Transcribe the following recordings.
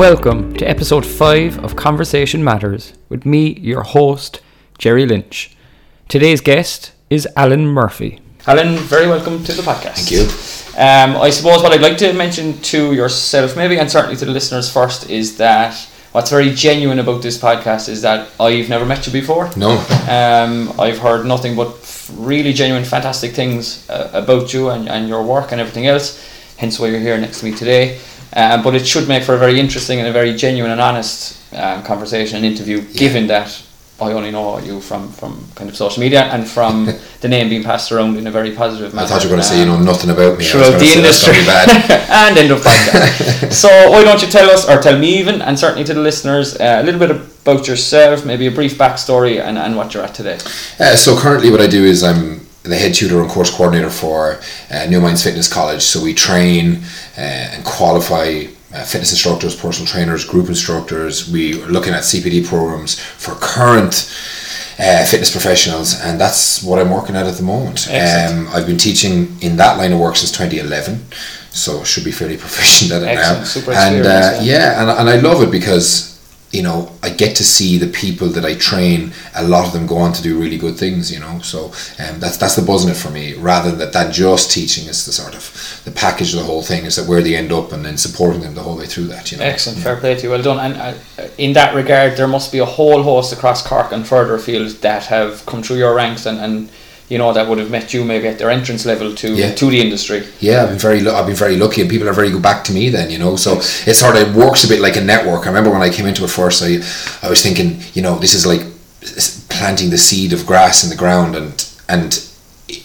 Welcome to episode 5 of Conversation Matters with me, your host, Jerry Lynch. Today's guest is Alan Murphy. Alan, very welcome to the podcast. Thank you. Um, I suppose what I'd like to mention to yourself, maybe, and certainly to the listeners first, is that what's very genuine about this podcast is that I've never met you before. No. Um, I've heard nothing but really genuine, fantastic things uh, about you and, and your work and everything else. Hence why you're here next to me today. Um, but it should make for a very interesting and a very genuine and honest um, conversation and interview, given that I only know you from, from kind of social media and from the name being passed around in a very positive manner. I thought you were going to say you um, know nothing about me. Throughout the industry gonna be bad. and end of podcast. so why don't you tell us, or tell me even, and certainly to the listeners, uh, a little bit about yourself, maybe a brief backstory, and, and what you're at today. Uh, so currently, what I do is I'm the head tutor and course coordinator for uh, New Minds Fitness College. So we train uh, and qualify. Uh, fitness instructors, personal trainers, group instructors. We are looking at CPD programs for current uh, fitness professionals, and that's what I'm working at at the moment. Um, I've been teaching in that line of work since 2011, so should be fairly proficient at it now. Super and uh, yeah. yeah, and, and I love it because you know I get to see the people that I train. A lot of them go on to do really good things. You know, so um, that's that's the buzz in it for me. Rather than that, just teaching is the sort of the package of the whole thing is that where they end up and then supporting them the whole way through that. You know, Excellent, fair play to you, well done. And uh, in that regard, there must be a whole host across Cork and further afield that have come through your ranks and, and you know that would have met you maybe at their entrance level to Yeah. to the industry. Yeah, I've been very, I've been very lucky, and people are very good back to me. Then you know, so it sort of works a bit like a network. I remember when I came into it first, I, I was thinking, you know, this is like planting the seed of grass in the ground, and and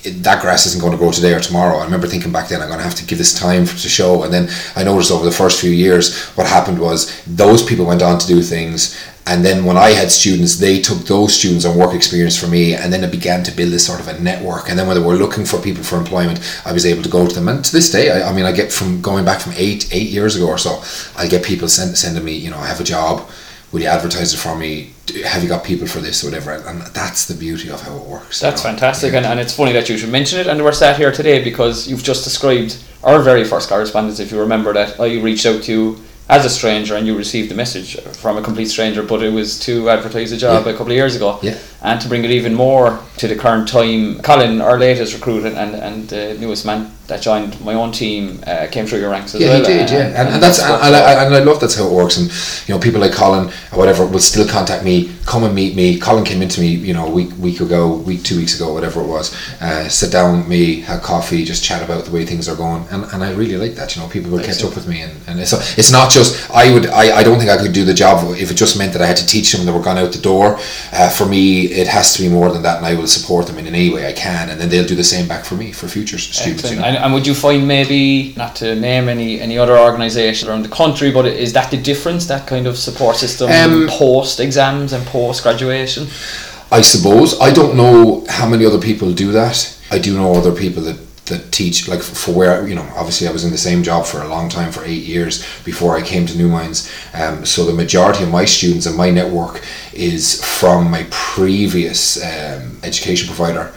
it, that grass isn't going to grow today or tomorrow. I remember thinking back then, I'm going to have to give this time for, to show. And then I noticed over the first few years, what happened was those people went on to do things. And then when I had students, they took those students on work experience for me, and then it began to build this sort of a network. And then when they were looking for people for employment, I was able to go to them. And to this day, I, I mean, I get from going back from eight eight years ago or so, I get people send, sending me, you know, I have a job. Will you advertise it for me? Have you got people for this or whatever? And that's the beauty of how it works. you That's know? fantastic, and, and it's funny that you should mention it. And we're sat here today because you've just described our very first correspondence. If you remember that, I reached out to you as a stranger, and you received the message from a complete stranger, but it was to advertise a job Yeah. a couple of years ago. Yeah. And to bring it even more to the current time, Colin, our latest recruit and and, and the newest man that joined my own team, uh, came through your ranks as Yeah, well. Yeah, he did. Yeah, and, and that's and, and, I, and I love that's how it works. And you know, people like Colin or whatever will still contact me, come and meet me. Colin came into me, you know, a week week ago, week two weeks ago, whatever it was. Uh, sit down with me, have coffee, just chat about the way things are going, and, and I really like that. You know, people will catch up with me, and, and it's it's not just I would I, I don't think I could do the job if it just meant that I had to teach them and they were gone out the door. Uh, for me, it has to be more than that, and I will support them in any way I can, and then they'll do the same back for me for future students. You know? And, and would you find maybe not to name any any other organisation around the country, but is that the difference? That kind of support system Um, post exams and post graduation. I suppose I don't know how many other people do that. I do know other people that that teach like for where you know obviously I was in the same job for a long time for eight years before I came to New Minds. Um, so the majority of my students and my network is from my previous um, education provider.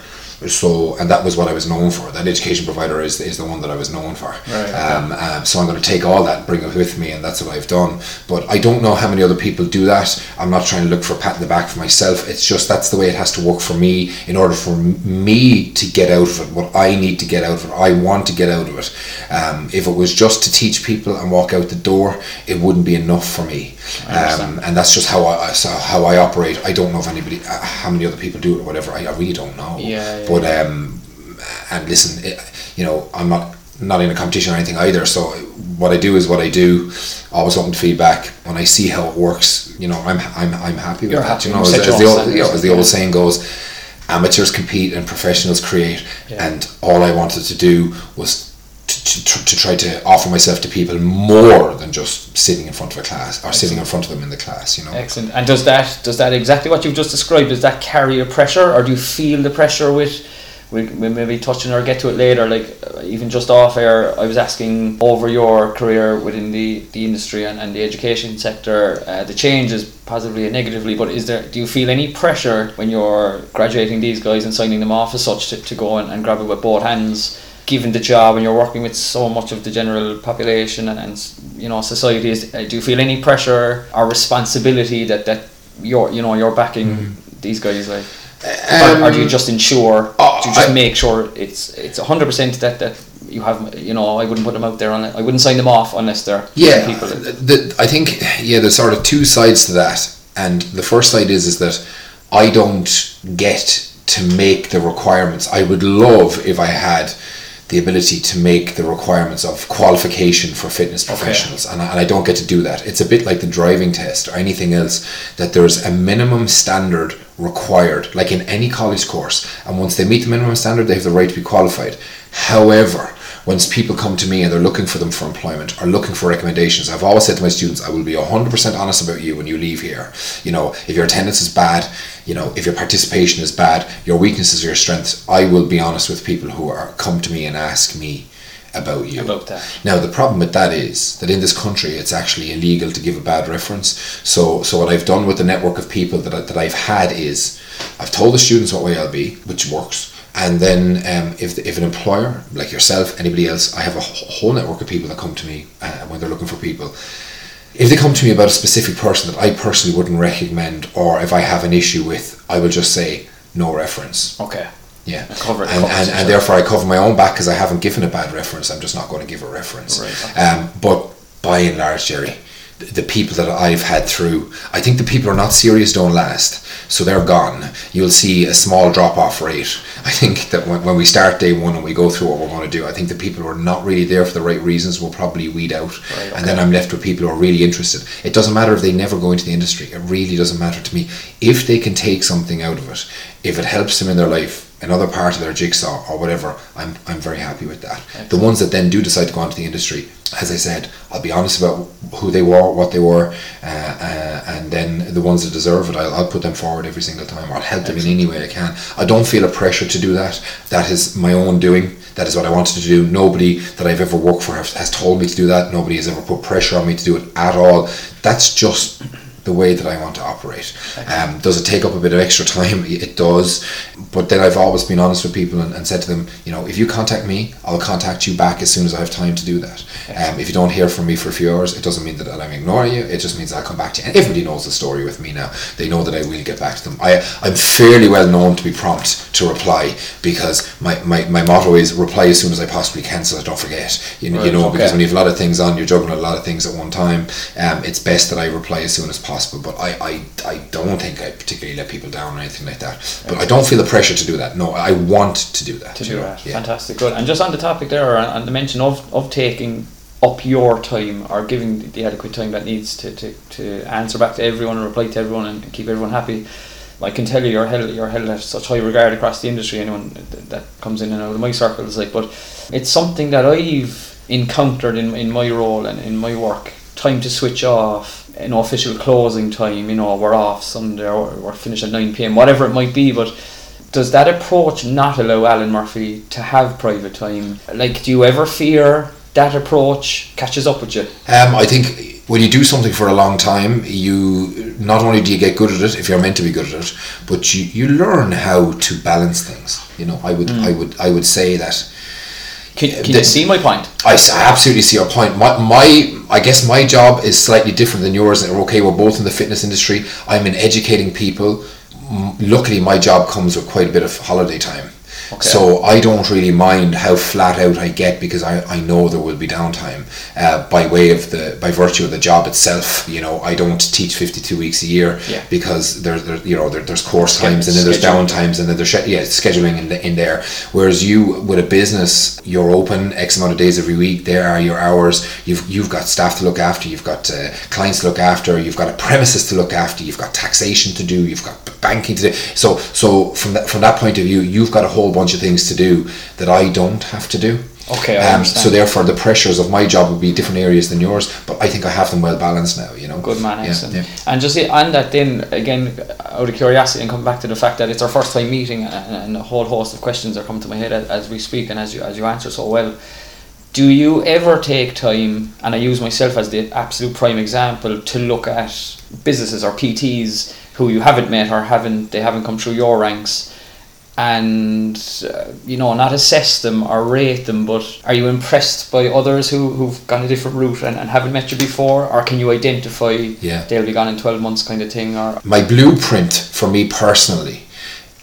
So and that was what I was known for. That education provider is, is the one that I was known for. Right. Um, um, so I'm going to take all that, bring it with me, and that's what I've done. But I don't know how many other people do that. I'm not trying to look for a pat in the back for myself. It's just that's the way it has to work for me in order for me to get out of it what I need to get out of it. I want to get out of it. Um, if it was just to teach people and walk out the door, it wouldn't be enough for me. Um, and that's just how I so how I operate. I don't know if anybody, uh, how many other people do it or whatever. I, I really don't know. Yeah, yeah, But um, and listen, it, you know, I'm not not in a competition or anything either. So what I do is what I do. Always open to feedback. When I see how it works, you know, I'm I'm, I'm happy with You're that. happy. You know, as, as the old, you know, as the old saying goes, amateurs compete and professionals create. Yeah. And all I wanted to do was. To, to, to try to offer myself to people more than just sitting in front of a class or sitting in front of them in the class, you know. Excellent. And does that does that exactly what you've just described? Does that carry a pressure, or do you feel the pressure with? We we maybe touch on or get to it later. Like uh, even just off air, I was asking over your career within the, the industry and, and the education sector, uh, the changes positively and negatively. But is there do you feel any pressure when you're graduating these guys and signing them off as such to, to go and, and grab it with both hands? Given the job and you're working with so much of the general population and, and you know society is uh, do you feel any pressure or responsibility that that you're you know you're backing Mm-hmm. these guys like or, or do you just ensure oh, do you just I- make sure it's it's 100% that that you have you know I wouldn't put them out there on I wouldn't sign them off unless they're yeah people. the, I think yeah there's sort of two sides to that. And the first side is is that I don't get to make the requirements. I would love if I had the ability to make the requirements of qualification for fitness professionals. And, I, and I don't get to do that. It's a bit like the driving test or anything else that there's a minimum standard required like in any college course. And once they meet the minimum standard they have the right to be qualified. However once people come to me and they're looking for them for employment or looking for recommendations, I've always said to my students, I will be 100% honest about you when you leave here. You know, if your attendance is bad, you know, if your participation is bad, your weaknesses or your strengths, I will be honest with people who are come to me and ask me about you. about that Now the problem with that is that in this country it's actually illegal to give a bad reference. So so what I've done with the network of people that, I, that I've had is I've told the students what way I'll be, which works. And then um, if, if an employer like yourself, anybody else, I have a whole network of people that come to me uh, when they're looking for people. If they come to me about a specific person that I personally wouldn't recommend, or if I have an issue with, I will just say no reference. okay Yeah, Cover it, and, and, yourself. and therefore I cover my own back because I haven't given a bad reference. I'm just not going to give a reference. Right, okay. Um, but by and large, Jerry, the, the people that I've had through, I think the people who are not serious don't last. So they're gone. You'll see a small drop off rate. I think that when, when we start day one and we go through what we're going to do, I think the people who are not really there for the right reasons will probably weed out. Right, And then I'm left with people who are really interested. It doesn't matter if they never go into the industry. It really doesn't matter to me. If they can take something out of it, if it helps them in their life, another part of their jigsaw or whatever, I'm, I'm very happy with that. The ones that then do decide to go into the industry, as I said, I'll be honest about who they were, what they were, uh, uh, and then the ones that deserve it, I'll, I'll put them forward every single time. I'll help them in any way I can. I don't feel a pressure to do that. That is my own doing. That is what I wanted to do. Nobody that I've ever worked for has, has told me to do that. Nobody has ever put pressure on me to do it at all. That's just the way that I want to operate. Um, does it take up a bit of extra time? It does. But then I've always been honest with people and, and said to them, you know, if you contact me, I'll contact you back as soon as I have time to do that. Um, if you don't hear from me for a few hours, it doesn't mean that I'm ignoring you. It just means I'll come back to you. And everybody knows the story with me now. They know that I will get back to them. I, I'm fairly well known to be prompt to reply because my, my, my motto is reply as soon as I possibly can so I don't forget. You, know you know, okay. because when you have a lot of things on, you're juggling a lot of things at one time. Um, it's best that I reply as soon as possible. But I, I, I don't think I particularly let people down or anything like that. But I don't feel the pressure to do that. No, I want to do that. to do know, that. Yeah. Fantastic, good. And just on the topic there, and the mention of, of taking up your time or giving the adequate time that needs to, to, to answer back to everyone and reply to everyone and keep everyone happy. I can tell you, you're held, you're held at such high regard across the industry. Anyone that, that comes in and out of my circles, like, but it's something that I've encountered in in my role and in my work. Time to switch off, know, official closing time. You know, we're off Sunday or we're finished at nine pm, whatever it might be, but does that approach not allow Alan Murphy to have private time? Like, do you ever fear that approach catches up with you? Um, I think when you do something for a long time, you not only do you get good at it if you're meant to be good at it, but you, you learn how to balance things. You know, I would I would I would say that Can, uh, can The- you see my point? I absolutely see your point. My, my, I guess my job is slightly different than yours. And okay, we're both in the fitness industry. I'm in educating people. Luckily, my job comes with quite a bit of holiday time. Okay. So I don't really mind how flat out I get because I, I know there will be downtime uh, by way of the by virtue of the job itself. You know, I don't teach fifty two weeks a year Yeah. because there, there you know there, there's course times and then there's down times and then there's yeah scheduling in, the, in there. Whereas you with a business, you're open X amount of days every week. There are your hours. You've you've got staff to look after. You've got uh, clients to look after. You've got a premises to look after. You've got taxation to do. You've got banking to do. So so from that from that point of view, you've got a whole bunch of things to do that I don't have to do. Okay, I Um, understand. so therefore, the pressures of my job would be different areas than yours. But I think I have them well balanced now. You know. Good man, Yeah, excellent. yeah. And just on that, then again, out of curiosity, and come back to the fact that it's our first time meeting, and, and a whole host of questions are coming to my head as, as we speak, and as you as you answer so well. Do you ever take time, and I use myself as the absolute prime example, to look at businesses or PTs who you haven't met or haven't they haven't come through your ranks, and uh, you know not assess them or rate them but are you impressed by others who, who've gone a different route and, and haven't met you before or can you identify Yeah. they'll be gone in 12 months kind of thing or my blueprint for me personally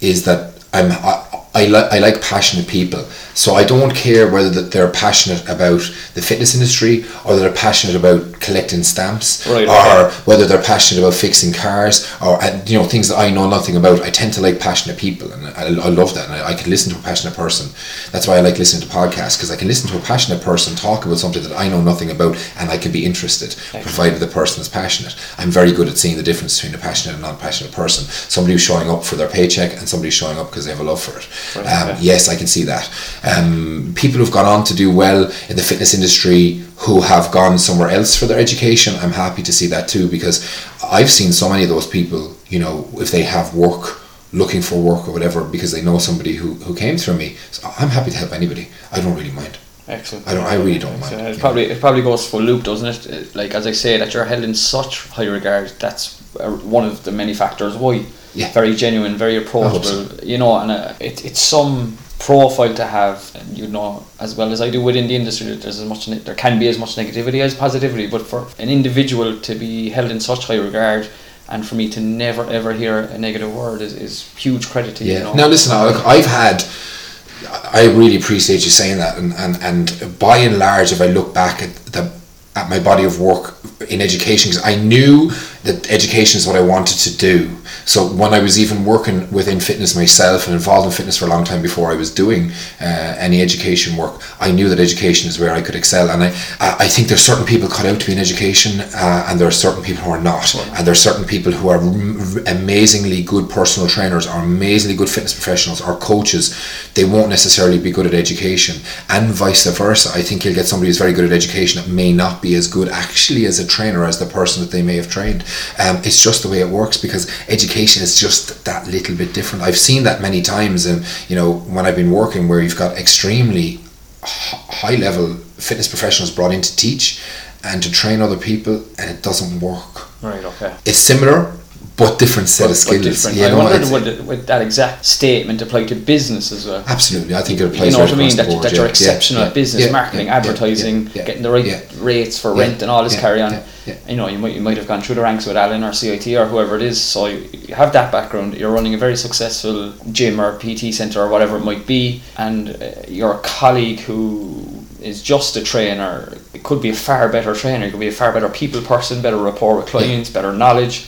is that I'm I, I, li- I like passionate people. So I don't care whether that they're passionate about the fitness industry or they're passionate about collecting stamps Right, or whether they're passionate about fixing cars or uh, you know things that I know nothing about. I tend to like passionate people and I, I love that and I, I can listen to a passionate person. That's why I like listening to podcasts because I can listen to a passionate person talk about something that I know nothing about and I can be interested provided the person is passionate. I'm very good at seeing the difference between a passionate and non-passionate person. Somebody who's showing up for their paycheck and somebody who's showing up because they have a love for it um, yes I can see that. Um, people who've gone on to do well in the fitness industry who have gone somewhere else for their education I'm happy to see that too because I've seen so many of those people you know if they have work looking for work or whatever because they know somebody who, who came through me. So I'm happy to help anybody. I don't really mind. Excellent. I don't I really don't mind Excellent. you it know. probably it probably goes full loop doesn't it? Uh, like as I say that you're held in such high regard that's uh, one of the many factors why Yeah. very genuine very approachable you know and uh, it, it's some profile to have and you know as well as I do within the industry there's as much there can be as much negativity as positivity but for an individual to be held in such high regard and for me to never ever hear a negative word is, is huge credit to you, Yeah. you know Now listen, I've had. I really appreciate you saying that, and, and, and by and large, if I look back at the at my body of work in education, because I knew that education is what I wanted to do. So when I was even working within fitness myself and involved in fitness for a long time before I was doing uh, any education work, I knew that education is where I could excel. And I, I think there's certain people cut out to be in education, uh, and there are certain people who are not. And there are certain people who are m- amazingly good personal trainers, or amazingly good fitness professionals, or coaches. They won't necessarily be good at education, and vice versa. I think you'll get somebody who's very good at education that may not be as good actually as a trainer as the person that they may have trained. Um, it's just the way it works because education is just that little bit different. I've seen that many times, and you know when I've been working where you've got extremely high level fitness professionals brought in to teach and to train other people, and it doesn't work. right okay It's similar, but different set of But skills. different. You I know, wondered it's- would, it- would that exact statement apply to business as well Absolutely, I think it applies. you know what I mean? That, board, that yeah, you're exceptional yeah, at business, marketing, advertising, getting the right rates for rent and all this carry on. You know, you might you might have gone through the ranks with Alan or CIT or whoever it is. So you, you have that background. You're running a very successful gym or PT center or whatever it might be, and uh, your colleague who is just a trainer it could be a far better trainer. It could be a far better people person, better rapport with clients, better knowledge.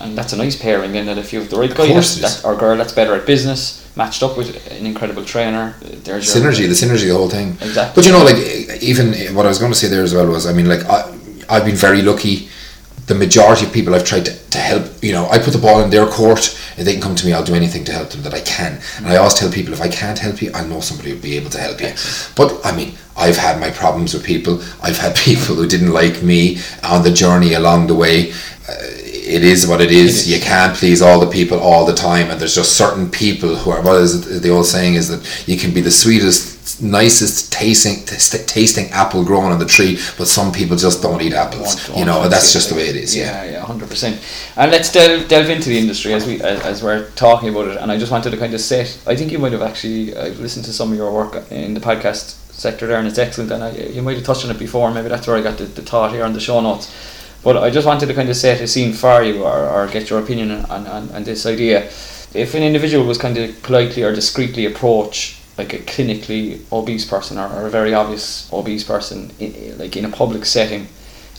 And that's a nice pairing, and that if you have the right guy course that's, it is. that, or girl that's better at business, matched up with an incredible trainer, there's your synergy, the synergy, the whole thing. Exactly. But you know, like even what I was going to say there as well was, I mean, like I, I've been very lucky. The majority of people I've tried to, to help, you know, I put the ball in their court. If they can come to me, I'll do anything to help them that I can. And I always tell people, if I can't help you, I know somebody will be able to help you. But I mean, I've had my problems with people. I've had people who didn't like me on the journey along the way. Uh, it is what it is. It is. You can't please all the people all the time, and there's just certain people who are. What is it, the old saying is that you can be the sweetest, nicest tasting t- tasting apple growing on the tree, but some people just don't eat apples. Want- you know, that's just the way it is. Yeah. yeah, yeah, hundred percent. And let's delve delve into the industry as we as, as we're talking about it. And I just wanted to kind of set. I think you might have actually I've listened to some of your work in the podcast sector there, and it's excellent. And I, you might have touched on it before. Maybe that's where I got the, the thought here on the show notes. But I just wanted to kind of set a scene for you, or, or get your opinion on, on, on this idea. If an individual was kind of politely or discreetly approach like a clinically obese person or, or a very obvious obese person, i- like in a public setting,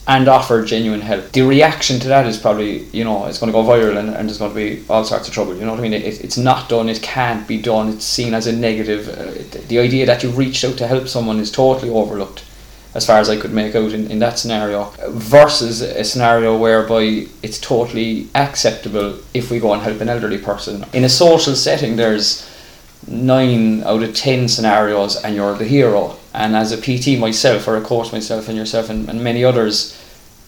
and offer genuine help. The reaction to that is probably, you know, it's going to go viral and, and there's going to be all sorts of trouble. You know what I mean? It, it's not done, it can't be done, it's seen as a negative. Uh, the idea that you've reached out to help someone is totally overlooked, as far as I could make out in, in that scenario, versus a scenario whereby it's totally acceptable if we go and help an elderly person. In a social setting, there's nine out of ten scenarios and you're the hero. And as a PT myself, or a coach myself, and yourself, and, and many others,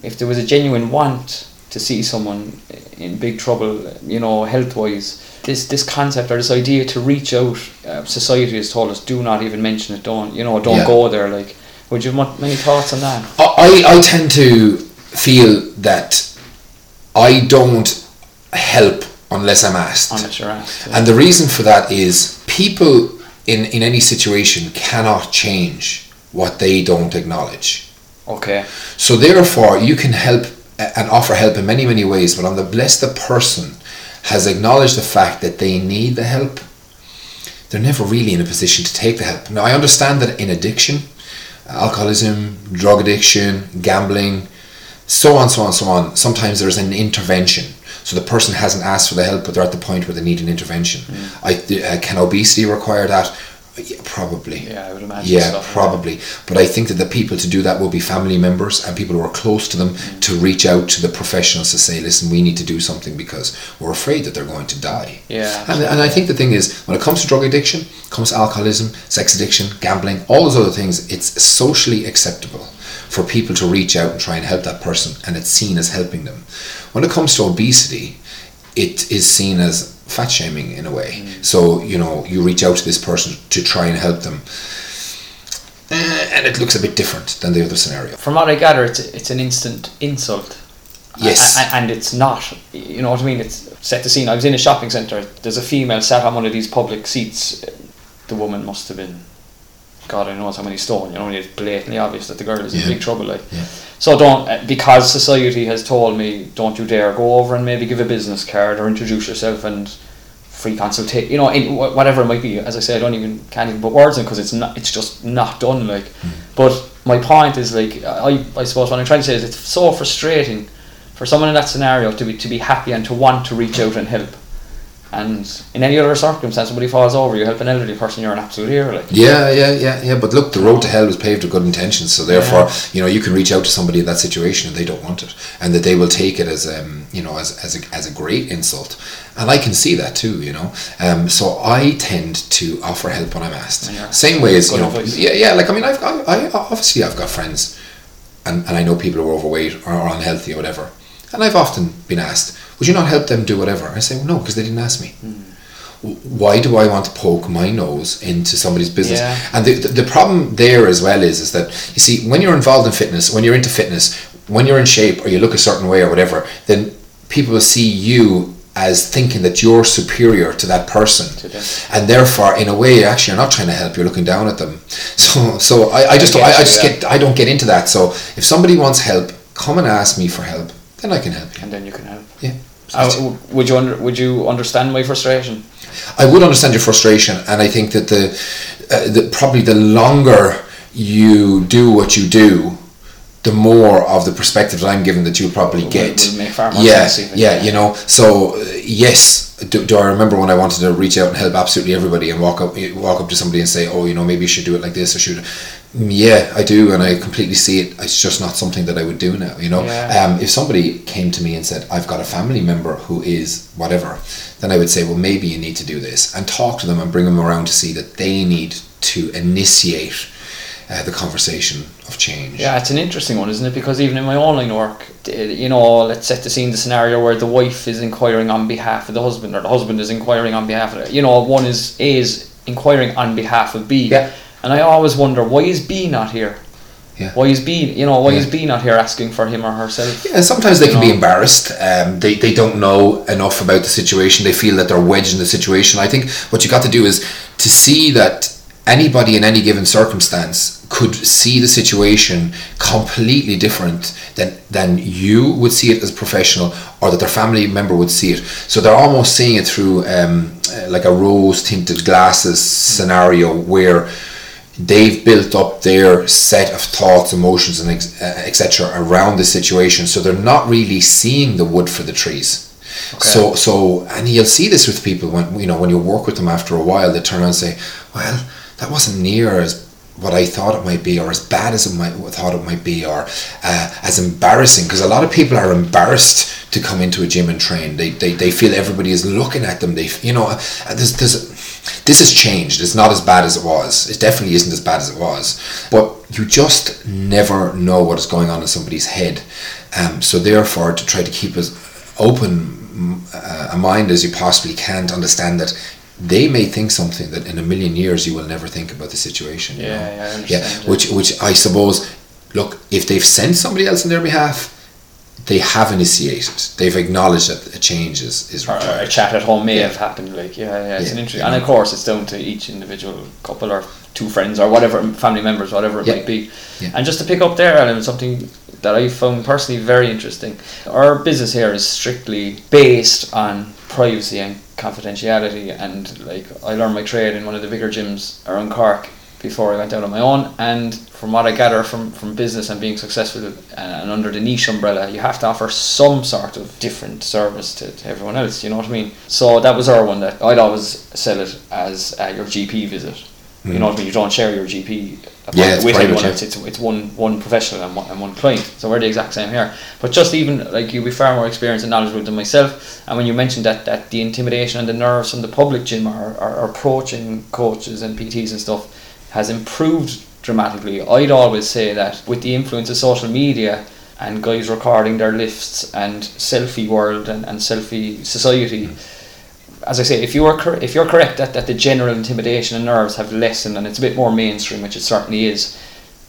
if there was a genuine want to see someone in big trouble, you know, health wise, this this concept or this idea to reach out, uh, society has told us, do not even mention it, don't, you know, don't Yeah. go there. Like, would you have many thoughts on that? I, I tend to feel that I don't help unless I'm asked. Unless you're asked. yeah. And the reason for that is people in, in any situation cannot change what they don't acknowledge. Okay. So therefore, you can help and offer help in many, many ways. But unless the person has acknowledged the fact that they need the help, they're never really in a position to take the help. Now, I understand that in addiction, alcoholism, drug addiction, gambling, so on, so on, so on, sometimes there's an intervention. So the person hasn't asked for the help, but they're at the point where they need an intervention. I, uh, can obesity require that? Yeah, probably. Yeah, I would imagine. Yeah, so, probably. But I think that the people to do that will be family members and people who are close to them Mm. to reach out to the professionals to say, listen, we need to do something because we're afraid that they're going to die. Yeah. And, and I think the thing is, when it comes to drug addiction, comes to alcoholism, sex addiction, gambling, all those other things, it's socially acceptable for people to reach out and try and help that person and it's seen as helping them. When it comes to obesity, it is seen as fat shaming in a way. So, you know, you reach out to this person to try and help them. Uh, and it looks a bit different than the other scenario. From what I gather, it's it's an instant insult. Yes. A- and it's not. You know what I mean? It's set the scene. I was in a shopping centre. There's a female sat on one of these public seats. The woman must have been, God, I knows how many stone. You know, it's blatantly obvious that the girl is in big trouble. Like, Yeah. so don't uh, because society has told me don't you dare go over and maybe give a business card or introduce yourself and free consultation. You know, in whatever it might be. As I say, I don't even can't even put words in because it's not. It's just not done. Like, but my point is like I I suppose what I'm trying to say is it's so frustrating for someone in that scenario to be to be happy and to want to reach out and help. And in any other circumstance, somebody falls over, you help an elderly person, you're an absolute hero. Like, Yeah, yeah, yeah, yeah. But look, the road to hell was paved with good intentions. So therefore, you know, you can reach out to somebody in that situation and they don't want it, and that they will take it as um, you know, as as a, as a great insult. And I can see that too, you know. Um, so I tend to offer help when I'm asked. Yeah. Same way as you know, advice. yeah, yeah. Like I mean, I've got, I obviously I've got friends, and, and I know people who are overweight or are unhealthy or whatever, and I've often been asked, "Would you not help them do whatever?" I say, well, "No, because they didn't ask me." why do I want to poke my nose into somebody's business? Yeah. And the, the, the problem there as well is, is that, you see, when you're involved in fitness, when you're into fitness, when you're in shape or you look a certain way or whatever, then people will see you as thinking that you're superior to that person. And therefore, in a way, actually, you're not trying to help, you're looking down at them. So, so I, I just, I don't, I, I just yeah. get, I don't get into that. So if somebody wants help, come and ask me for help, then I can help you. and then you can help. Uh, would you under, would you understand my frustration? I would understand your frustration, and I think that the, uh, the probably the longer you do what you do, the more of the perspective that I'm given that you'll probably get. will make far more yeah, yeah, yeah. you know. So uh, yes, do, do I remember when I wanted to reach out and help absolutely everybody and walk up walk up to somebody and say, oh, you know, maybe you should do it like this or should. Mm, Yeah, I do, and I completely see it. It's just not something that I would do now. You know, Yeah. um, if somebody came to me and said, I've got a family member who is whatever, then I would say, well, maybe you need to do this and talk to them and bring them around to see that they need to initiate uh, the conversation of change. Yeah, it's an interesting one, isn't it? Because even in my online work, you know, let's set the scene the scenario where the wife is inquiring on behalf of the husband, or the husband is inquiring on behalf of the, you know, one is A is inquiring on behalf of B. Yeah. And I always wonder why is B not here? Yeah. Why is B, you know, why is B not here asking for him or herself? Yeah, sometimes they You can be embarrassed. Um, they, they don't know enough about the situation. They feel that they're wedged in the situation. I think what you got to do is to see that anybody in any given circumstance could see the situation completely different than, than you would see it as a professional or that their family member would see it. So they're almost seeing it through um, uh, like a rose tinted glasses scenario where they've built up their set of thoughts, emotions, and ex- uh, etc. around the situation, so they're not really seeing the wood for the trees. So, so, and you'll see this with people when you know when you work with them after a while, they turn around and say, "Well, that wasn't near as what I thought it might be, or as bad as it might thought it might be, or uh, as embarrassing." Because a lot of people are embarrassed to come into a gym and train. They, they, they feel everybody is looking at them. They, you know, uh, there's, there's, this has changed. It's not as bad as it was. It definitely isn't as bad as it was. But you just never know what is going on in somebody's head. Um, so therefore, to try to keep as open uh, a mind as you possibly can to understand that they may think something that in a million years you will never think about the situation. you Yeah, know? yeah, I understand, Yeah, yeah. which which I suppose, look, if they've sent somebody else on their behalf, they have initiated. They've acknowledged that a change is, is or, or a chat at home may Yeah. have happened. Like yeah, yeah, it's Yeah, an interesting, and of course it's down to each individual couple or two friends or whatever family members, whatever it might be. And just to pick up there, Alan, something that I found personally very interesting. Our business here is strictly based on privacy and confidentiality, and like I learned my trade in one of the bigger gyms around Cork before I went out on my own. And from what I gather from, from business and being successful and under the niche umbrella, you have to offer some sort of different service to, to everyone else. You know what I mean? So that was our one that I'd always sell it as uh, your GP visit. You know what I mean? You don't share your GP Yeah, it's with private, yeah. else. It's, it's one one professional and one, and one client. So we're the exact same here. But just even like you'll be far more experienced and knowledgeable than myself. And when you mentioned that that the intimidation and the nerves from the public gym are, are, are approaching coaches and PTs and stuff has improved dramatically. I'd always say that with the influence of social media and guys recording their lifts and selfie world and, and selfie society. As I say, if you are cor- if you're correct that, that the general intimidation and nerves have lessened and it's a bit more mainstream, which it certainly is,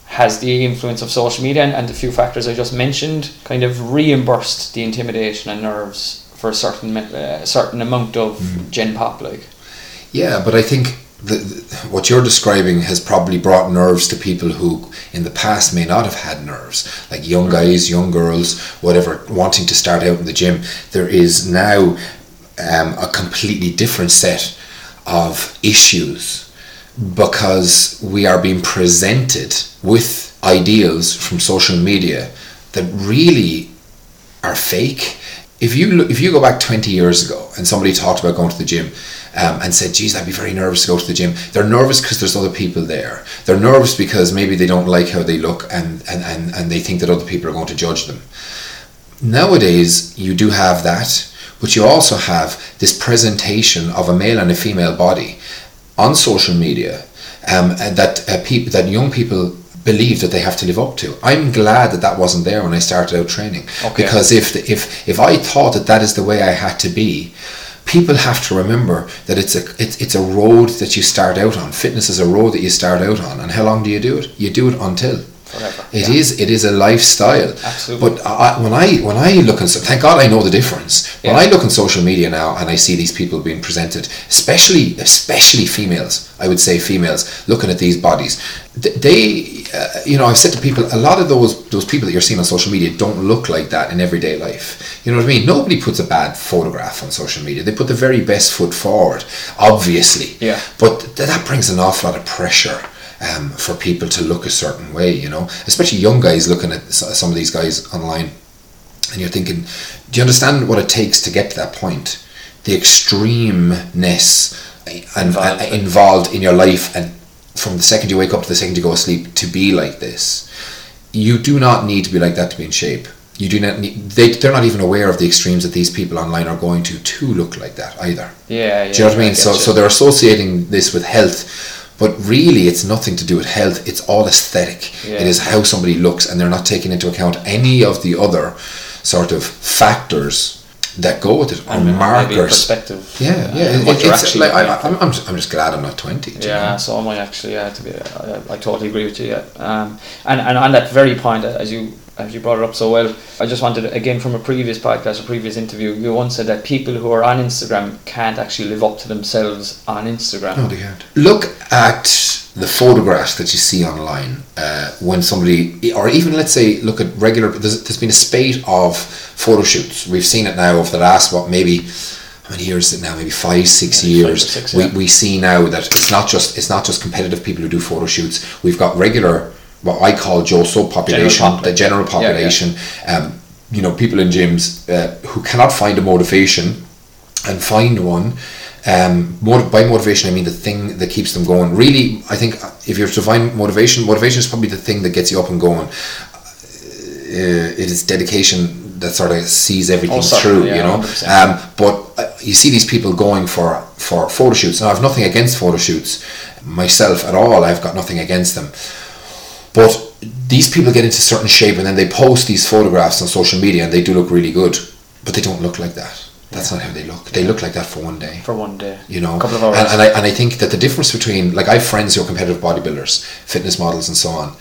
has the influence of social media and, and the few factors I just mentioned kind of reimbursed the intimidation and nerves for a certain uh, certain amount of gen pop like. Yeah, but I think the, the, what you're describing has probably brought nerves to people who in the past may not have had nerves, like young guys, young girls, whatever, wanting to start out in the gym. There is now um, a completely different set of issues because we are being presented with ideals from social media that really are fake. If you look, if you go back twenty years ago and somebody talked about going to the gym um, and said, "Geez, I'd be very nervous to go to the gym," they're nervous because there's other people there. They're nervous because maybe they don't like how they look and, and, and, and they think that other people are going to judge them. Nowadays, you do have that, but you also have this presentation of a male and a female body on social media um, and that uh, people that young people believe that they have to live up to. I'm glad that that wasn't there when I started out training Okay. because if the, if if I thought that that is the way I had to be, people have to remember that it's a it's, it's a road that you start out on. Fitness is a road that you start out on, and how long do you do it? You do it until. Forever. It Yeah. is. It is a lifestyle. Absolutely. But I, when I when I look at so thank God I know the difference. When Yeah. I look on social media now and I see these people being presented, especially especially females, I would say females looking at these bodies, they, uh, you know, I've said to people, a lot of those those people that you're seeing on social media don't look like that in everyday life. You know what I mean? Nobody puts a bad photograph on social media. They put the very best foot forward, obviously. Yeah. But th- that brings an awful lot of pressure um, for people to look a certain way, you know, especially young guys looking at some of these guys online, and you're thinking, do you understand what it takes to get to that point? The extremeness and, Involved. and involved in your life, and from the second you wake up to the second you go to sleep, to be like this, you do not need to be like that to be in shape. You do not need. They they're not even aware of the extremes that these people online are going to to look like that either. Yeah, yeah. Do you know what I mean? So, you. so they're associating this with health, but really it's nothing to do with health. It's all aesthetic. Yeah. It is how somebody looks, and they're not taking into account any of the other sort of factors that go with it or and markers. perspective. Yeah, uh, yeah. it- it's like I, am I'm, just, I'm just glad I'm not twenty. do you Yeah, know? so am I actually. Yeah, to be, I, I totally agree with you. Yeah, um, and and on that very point, uh, as you you brought it up so well, I just wanted again from a previous podcast, a previous interview, you once said that people who are on Instagram can't actually live up to themselves on Instagram. No, they can't. Look at the photographs that you see online uh, when somebody, or even let's say, look at regular. There's, there's been a spate of photo shoots. We've seen it now over the last what maybe. How many years is it now? Maybe five, six Maybe five years. six, we, we see now that it's not just it's not just competitive people who do photo shoots. We've got regular what I call Joe sub population, General the general Yeah, yeah. population. Um, you know, people in gyms uh, who cannot find a motivation and find one. Um, by motivation, I mean the thing that keeps them going. Really, I think if you're to find motivation, motivation is probably the thing that gets you up and going. Uh, it is dedication that sort of sees everything through, yeah, you know. Um, but uh, you see these people going for for photo shoots. Now, I've nothing against photo shoots myself at all. I've got nothing against them. But these people get into certain shape and then they post these photographs on social media and they do look really good, but they don't look like that. That's not how they look. They look like that for one day. For one day, You know, a couple of hours. And, and I and I think that the difference between like I have friends who are competitive bodybuilders, fitness models, and so on.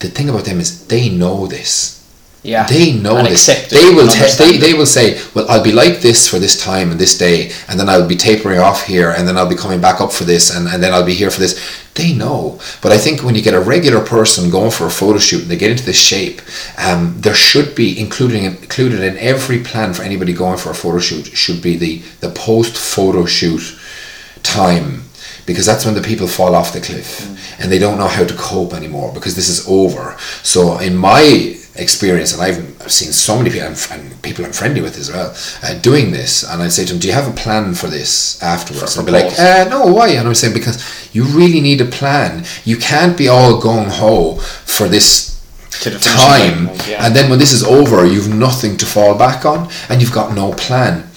The thing about them is they know this. Yeah. They know And this. They will te- they, they will say, Well, I'll be like this for this time and this day, and then I'll be tapering off here, and then I'll be coming back up for this, and, and then I'll be here for this. They know. But I think when you get a regular person going for a photo shoot and they get into this shape, um, there should be including included in every plan for anybody going for a photo shoot should be the, the post photo shoot time because that's when the people fall off the cliff and they don't know how to cope anymore because this is over. So in my experience, and I've, I've seen so many people and, people I'm friendly with as well uh, doing this, and I'd say to them, "Do you have a plan for this afterwards?" For- and they'd be like, uh, "No, why?" And I'm saying because you really need a plan. You can't be all gung ho for this time yeah. and then when this is over you've nothing to fall back on and you've got no plan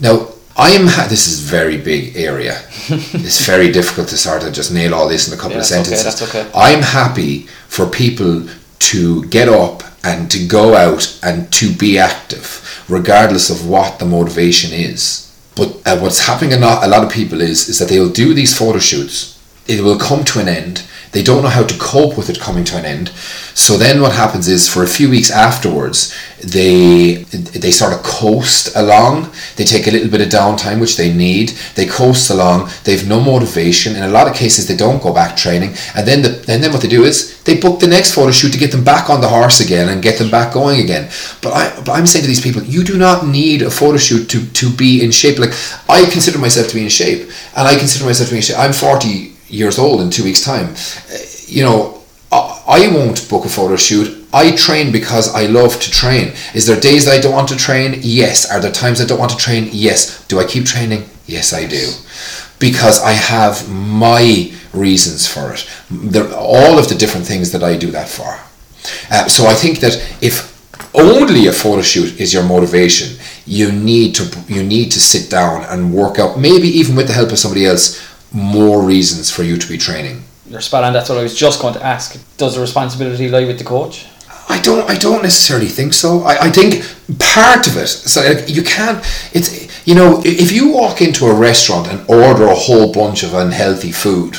now I am ha- this is very big area it's very difficult to sort of just nail all this in a couple Yeah, of okay, sentences that's okay. I'm happy for people to get up and to go out and to be active regardless of what the motivation is. But uh, what's happening a lot, a lot of people is is that they'll do these photo shoots. It will come to an end they don't know how to cope with it coming to an end. So then what happens is for a few weeks afterwards they they sort of coast along. They take a little bit of downtime which they need. They coast along. They've no motivation. In a lot of cases they don't go back training. And then the and then what they do is they book the next photo shoot to get them back on the horse again and get them back going again. But I but I'm saying to these people you do not need a photo shoot to to be in shape. Like I consider myself to be in shape. And I consider myself to be in shape. I'm 40 years old in two weeks time. Uh, you know I, won't book a photo shoot. I train because I love to train. Is there days that I don't want to train? Yes. Are there times I don't want to train? Yes. Do I keep training? Yes I do. Because I have my reasons for it. All of the different things that I do that for. Uh, so I think that if only a photo shoot is your motivation, you need to you need to sit down and work out, maybe even with the help of somebody else, more reasons for you to be training. You're spot on. That's what I was just going to ask. Does the responsibility lie with the coach? I don't I don't necessarily think so. I, I think part of it so like, you can't it's you know if you walk into a restaurant and order a whole bunch of unhealthy food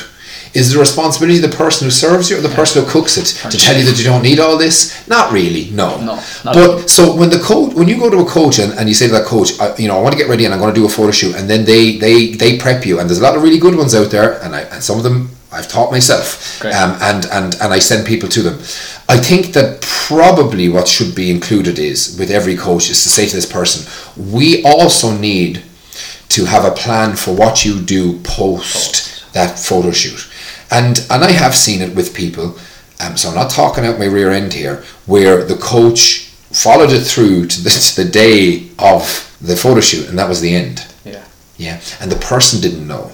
is the responsibility of the person who serves you or the person who cooks it to tell you that you don't need all this? Not really, no. No, not but so when the coach, when you go to a coach and, and you say to that coach, I, you know, I want to get ready and I'm going to do a photo shoot, and then they they they prep you, and there's a lot of really good ones out there, and I and some of them I've taught myself, um, and and and I send people to them. I think that probably what should be included is with every coach is to say to this person, we also need to have a plan for what you do post that photo shoot. And and I have seen it with people, um, so I'm not talking out my rear end here, where the coach followed it through to the, to the day of the photo shoot, and that was the end. Yeah. Yeah, and the person didn't know.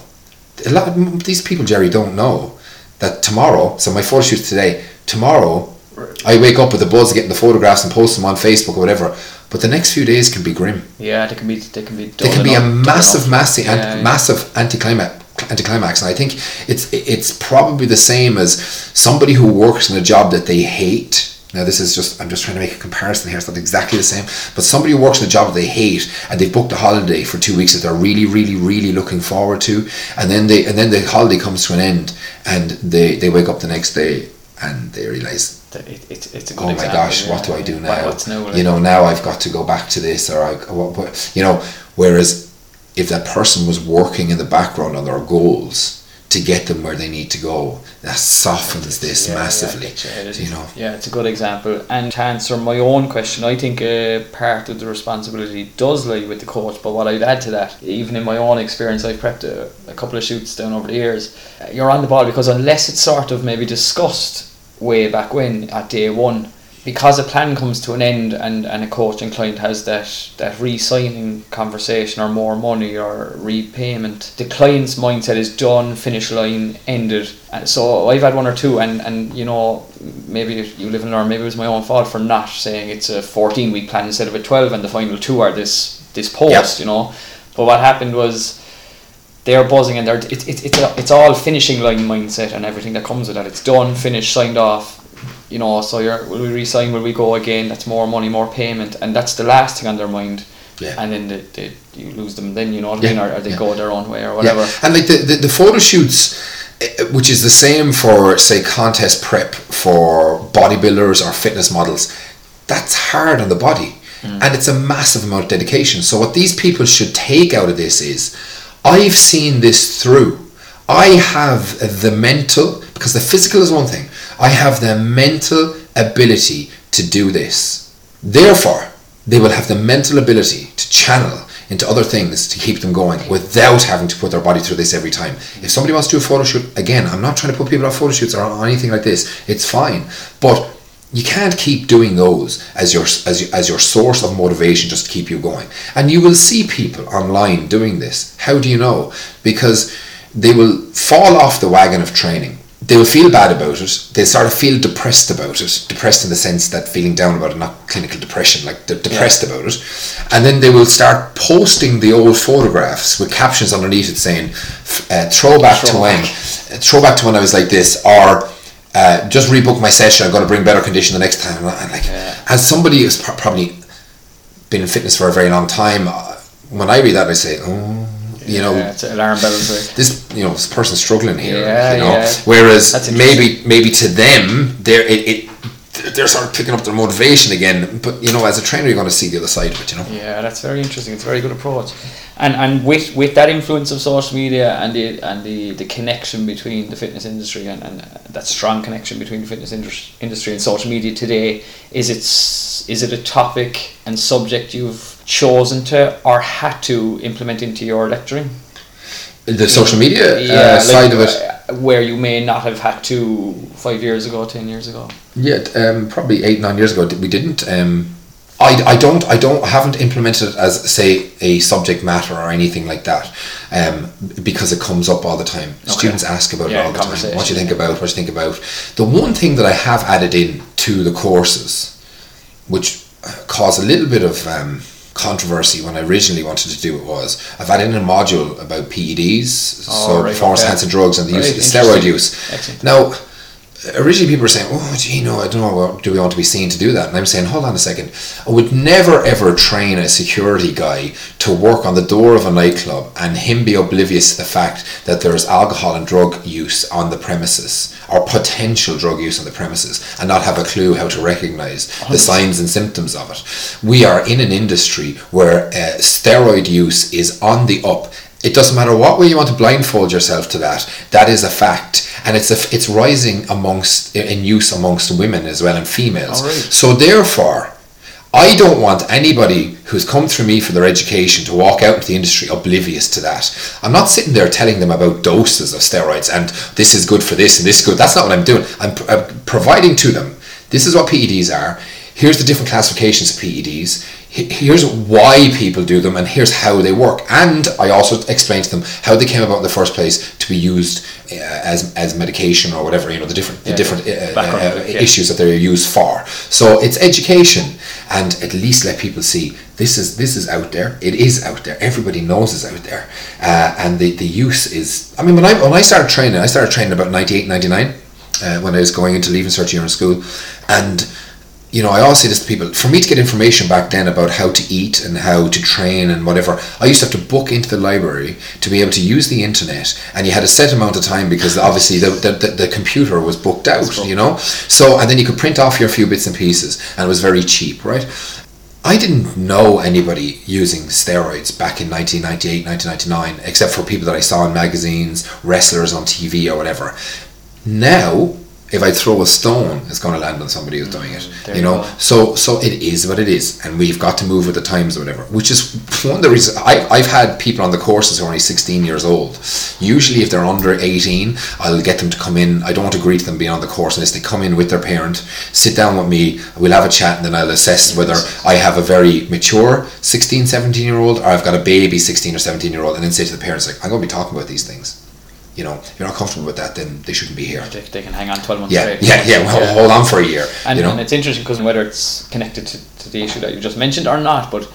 A lot of these people, Jerry, don't know that tomorrow. So my photo shoot today. Tomorrow, I wake up with the buzz, of getting the photographs and post them on Facebook or whatever. But the next few days can be grim. Yeah, they can be. They can be. They can be a massive, massive, enough. ant- Yeah, yeah. massive anticlimax. Anticlimax, and I think it's it's probably the same as somebody who works in a job that they hate. Now, this is just I'm just trying to make a comparison here. It's not exactly the same, but somebody who works in a job that they hate and they've booked a holiday for two weeks that they're really, really, really looking forward to, and then they and then the holiday comes to an end, and they they wake up the next day and they realize It, it, it's a good oh my example, gosh, yeah. what do I do now? Like? You know, now I've got to go back to this, or I, what, what, you know, whereas if that person was working in the background on their goals to get them where they need to go, that softens this Yeah, yeah, massively. Get you. You know, Yeah, it's a good example. And to answer my own question, I think uh, part of the responsibility does lie with the coach. But what I'd add to that, even in my own experience, I've prepped a, a couple of shoots down over the years. uh, You're on the ball because unless it's sort of maybe discussed way back when at day one, because a plan comes to an end and, and a coach and client has that, that re-signing conversation or more money or repayment, the client's mindset is done, finish line, ended. And so I've had one or two and, and you know, maybe you live and learn, maybe it was my own fault for not saying it's a 14 week plan instead of a 12 and the final two are this, this post, you know. But what happened was they're buzzing and they're it, it, it's a, it's all finishing line mindset and everything that comes with that. It's done, finished, signed off. You know, so you're will we resign? Will we go again? That's more money, more payment, and that's the last thing on their mind. Yeah. And then they, they, you lose them. Then you know what I mean, or, or they yeah. go their own way or whatever. Yeah. And like the, the, the photo shoots, eh, which is the same for say contest prep for bodybuilders or fitness models, that's hard on the body. And it's a massive amount of dedication. So what these people should take out of this is I've seen this through. I have the mental because the physical is one thing. I have the mental ability to do this. Therefore, they will have the mental ability to channel into other things to keep them going without having to put their body through this every time. If somebody wants to do a photo shoot, again, I'm not trying to put people on photo shoots or on anything like this. It's fine, but you can't keep doing those as your as your, as your source of motivation just to keep you going. And you will see people online doing this. How do you know? Because they will fall off the wagon of training they will feel bad about it. They sort of feel depressed about it. Depressed in the sense that feeling down about it, not clinical depression, like they're depressed about it. And then they will start posting the old photographs with captions underneath it saying, uh, "Throwback to when, uh, throwback to when I was like this," or uh, "Just rebook my session. I'm going to bring better condition the next time." And like, as somebody who's pro- probably been in fitness for a very long time, uh, when I read that, I say, "Oh." You know, Yeah, it's alarm bells. Like. this you know this person's struggling here Yeah, you know yeah. whereas maybe maybe to them they're it, it they're sort of picking up their motivation again but you know as a trainer you're going to see the other side of it you know Yeah, that's very interesting. It's a very good approach, and and with with that influence of social media and the and the, the connection between the fitness industry and, and uh, that strong connection between the fitness industry and social media today, is it is it a topic and subject you've chosen to or had to implement into your lecturing? the social media uh, like, side of it. uh, where you may not have had to five years ago, ten years ago. yeah um, probably eight nine years ago we didn't um, I, I don't I don't haven't implemented it as say a subject matter or anything like that um, because it comes up all the time. Students ask about Yeah, it all the time. What do you think about what do you think about? The one thing that I have added in to the courses which uh, caused a little bit of um, controversy when I originally wanted to do it was I've added in a module about PEDs, so Oh, right, performance okay. enhancing drugs and the Right, use of steroid use. Excellent. Now, originally people were saying, "Oh, gee, no, I don't know. Do we want to be seen to do that?" And I'm saying, "Hold on a second. I would never ever train a security guy to work on the door of a nightclub and him be oblivious to the fact that there is alcohol and drug use on the premises or potential drug use on the premises and not have a clue how to recognize the signs and symptoms of it. We are in an industry where uh, steroid use is on the up it doesn't matter what way you want to blindfold yourself to that. That is a fact, and it's a, it's rising amongst in use amongst women as well and females. So therefore, I don't want anybody who's come through me for their education to walk out into the industry oblivious to that. I'm not sitting there telling them about doses of steroids and this is good for this and this is good. That's not what I'm doing. I'm, pr- I'm providing to them. This is what PEDs are. Here's the different classifications of PEDs. He- Here's why people do them, and here's how they work. And I also explain to them how they came about in the first place to be used uh, as as medication or whatever. You know the different the different yeah. uh, uh, yeah. issues that they're used for. So it's education, and at least let people see this is this is out there. It is out there. Everybody knows it's out there, uh, and the, the use is. I mean, when I when I started training, I started training about 98, 99, uh, when I was going into leaving cert year in school, and you know, I always say this to people. For me to get information back then about how to eat and how to train and whatever, I used to have to book into the library to be able to use the internet, and you had a set amount of time because obviously the the, the, the computer was booked out. You know, so and then you could print off your few bits and pieces, and it was very cheap, right? I didn't know anybody using steroids back in 1998, 1999, except for people that I saw in magazines, wrestlers on TV or whatever. Now, if I throw a stone, it's going to land on somebody who's doing it. there You you know, go. so so it is what it is, and we've got to move with the times or whatever. Which is one of the reasons I, I've had people on the courses who are only 16 years old. Usually, if they're under 18, I'll get them to come in. I don't want to greet them being on the course unless they come in with their parent, sit down with me, we'll have a chat, and then I'll assess whether I have a very mature 16, 17 year old or I've got a baby 16 or 17 year old, and then say to the parents, like, I'm going to be talking about these things. You know, if you're not comfortable with that, then they shouldn't be here. They, they can hang on 12 months Yeah, straight. yeah, yeah. Well, hold on for a year. And, you know, and it's interesting because whether it's connected to, to the issue that you just mentioned or not, but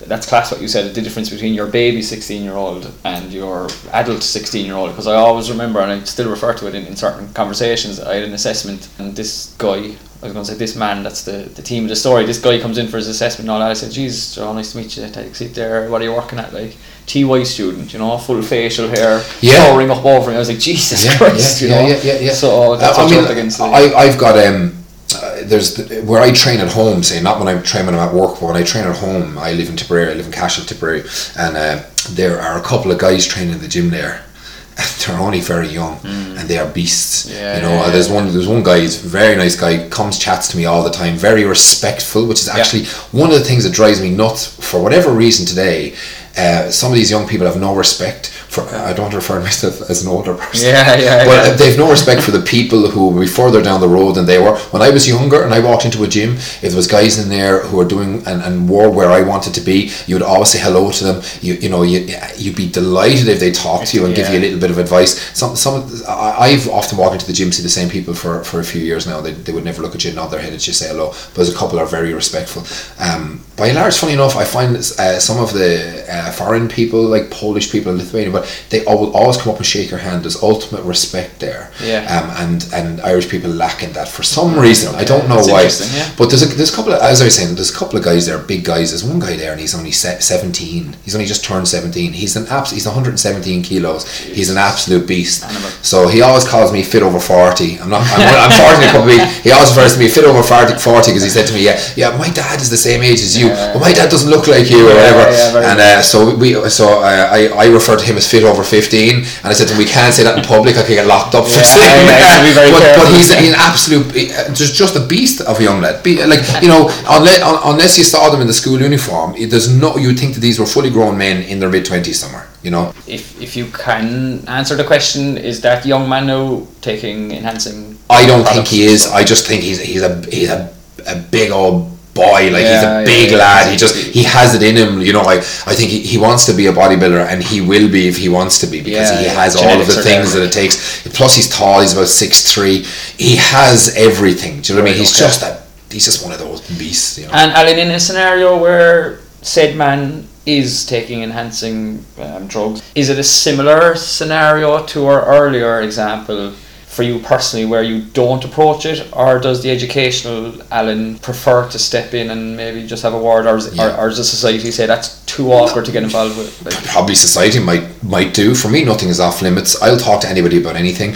that's class what you said the difference between your baby 16 year old and your adult 16 year old. Because I always remember, and I still refer to it in, in certain conversations, I had an assessment, and this guy, I was going to say this man, that's the, the team of the story, this guy comes in for his assessment and all that. I said, Jesus, Joe, nice to meet you. Take a seat there. What are you working at? Like, TY student, you know, full facial hair, Yeah. towering up over me. I was like, Jesus yeah, Christ, yeah, you know. yeah, yeah, yeah. So that's I what mean, against. I, I've got um, uh, there's the, where I train at home. Say not when I I'm at work, but when I train at home, I live in Tipperary. I live in Cashel, Tipperary, and uh, there are a couple of guys training in the gym there. They're only very young, and they are beasts. Mm. Yeah, you know, yeah, uh, there's yeah. one. There's one guy. He's a very nice guy. Comes chats to me all the time. Very respectful, which is actually one of the things that drives me nuts. For whatever reason today, uh, some of these young people have no respect for. I don't refer to myself as an older person. Yeah, yeah, But yeah. they've no respect for the people who will be further down the road than they were. When I was younger and I walked into a gym, if there was guys in there who were doing and, and were where I wanted to be, you would always say hello to them. You you know you you'd be delighted if they talked to you and give you a little bit of advice. Some some of- I, I've often walked into the gym see the same people for, for a few years now. They, they would never look at you, and nod their head, and just say hello. But a couple are very respectful. Um, by and large, funny enough, I find uh, some of the uh, foreign people, like Polish people in Lithuania, but they all, will always come up and shake your hand. There's ultimate respect there. Yeah. Um, and and Irish people lack in that for some reason. I don't know That's why. yeah. But there's a there's a couple of as I was saying, there's a couple of guys there, big guys. There's one guy there, and he's only se- 17. He's only just turned 17. He's an abs- He's 117 kilos. He's an absolute beast. Animal. So he always calls me fit over 40. I'm not. I'm, I'm 40 in a couple of weeks. He always refers to me fit over 40 because he said to me, yeah, yeah, my dad is the same age as you, Yeah. but my dad doesn't look like you or whatever. and uh, so we so uh, I I refer to him as fit over 15, and I said to him, we can't say that in public. I could get locked up for Yeah, saying yeah, that. be very but, but careful. he's an absolute, uh, just just a beast of a young lad. Be, like you know, unless unless you saw them in the school uniform, it- there's no. You'd think that these were fully grown men in their mid twenties somewhere. You know, If if you can answer the question, is that young man now taking enhancing? I don't think he is. I just think he's he's a he's a, a big old boy. Like Yeah, he's a big yeah. lad. He just he has it in him. You know, I I think he, he wants to be a bodybuilder, and he will be if he wants to be because Yeah, he has all of the things that it takes. Plus, he's tall. He's about six three. He has everything. Do you know what I mean? He's okay. just a he's just one of those beasts. You know. And Alan, in a scenario where said man is taking enhancing um, drugs, is it a similar scenario to our earlier example for you personally, where you don't approach it, or does the educational Alan prefer to step in and maybe just have a word, or, is, Yeah. or, or does the society say that's too awkward to get involved with? Like, probably society might might do. For me, nothing is off limits. I'll talk to anybody about anything.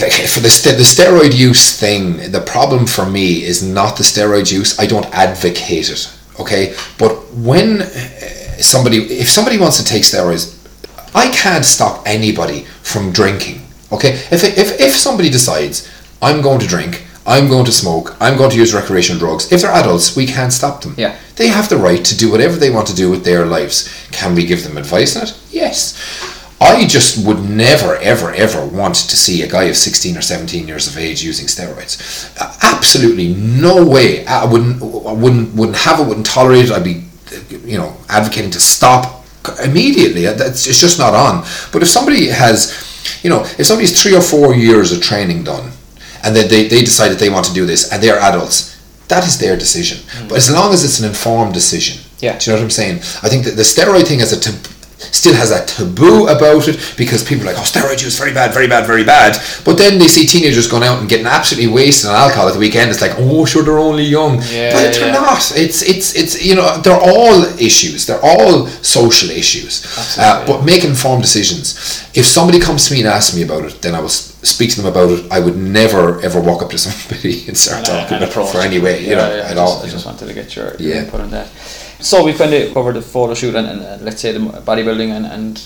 Like for the st- the steroid use thing, the problem for me is not the steroid use. I don't advocate it. Okay, but when uh, somebody, if somebody wants to take steroids, I can't stop anybody from drinking. Okay, if if if somebody decides I'm going to drink, I'm going to smoke, I'm going to use recreational drugs, if they're adults, we can't stop them. Yeah. They have the right to do whatever they want to do with their lives. Can we give them advice on it? Yes. I just would never, ever, ever want to see a guy of 16 or 17 years of age using steroids. Absolutely no way. I wouldn't, I wouldn't, wouldn't have it, wouldn't tolerate it. I'd be, you know, advocating to stop immediately. That's it's just not on. But if somebody has, you know, if somebody's three or four years of training done, and then they, they decide that they want to do this, and they're adults, that is their decision. Mm. But as long as it's an informed decision, Yeah. do you know what I'm saying? I think that the steroid thing has a tab- still has that taboo about it because people are like, oh, steroid use very bad, very bad, very bad. But then they see teenagers going out and getting absolutely wasted on alcohol at the weekend. It's like, oh, sure, they're only young, Yeah, but they're yeah. not. It's it's it's you know they're all issues. They're all social issues. Uh, Absolutely. but make informed decisions. If somebody comes to me and asks me about it, then I will speak to them about it. I would never ever walk up to somebody and start and, talking and about it for any way, you Yeah, know, at just, all. I just know. wanted to get your, your Yeah. input on that. So we've kind of covered the photo shoot and, and uh, let's say the bodybuilding and, and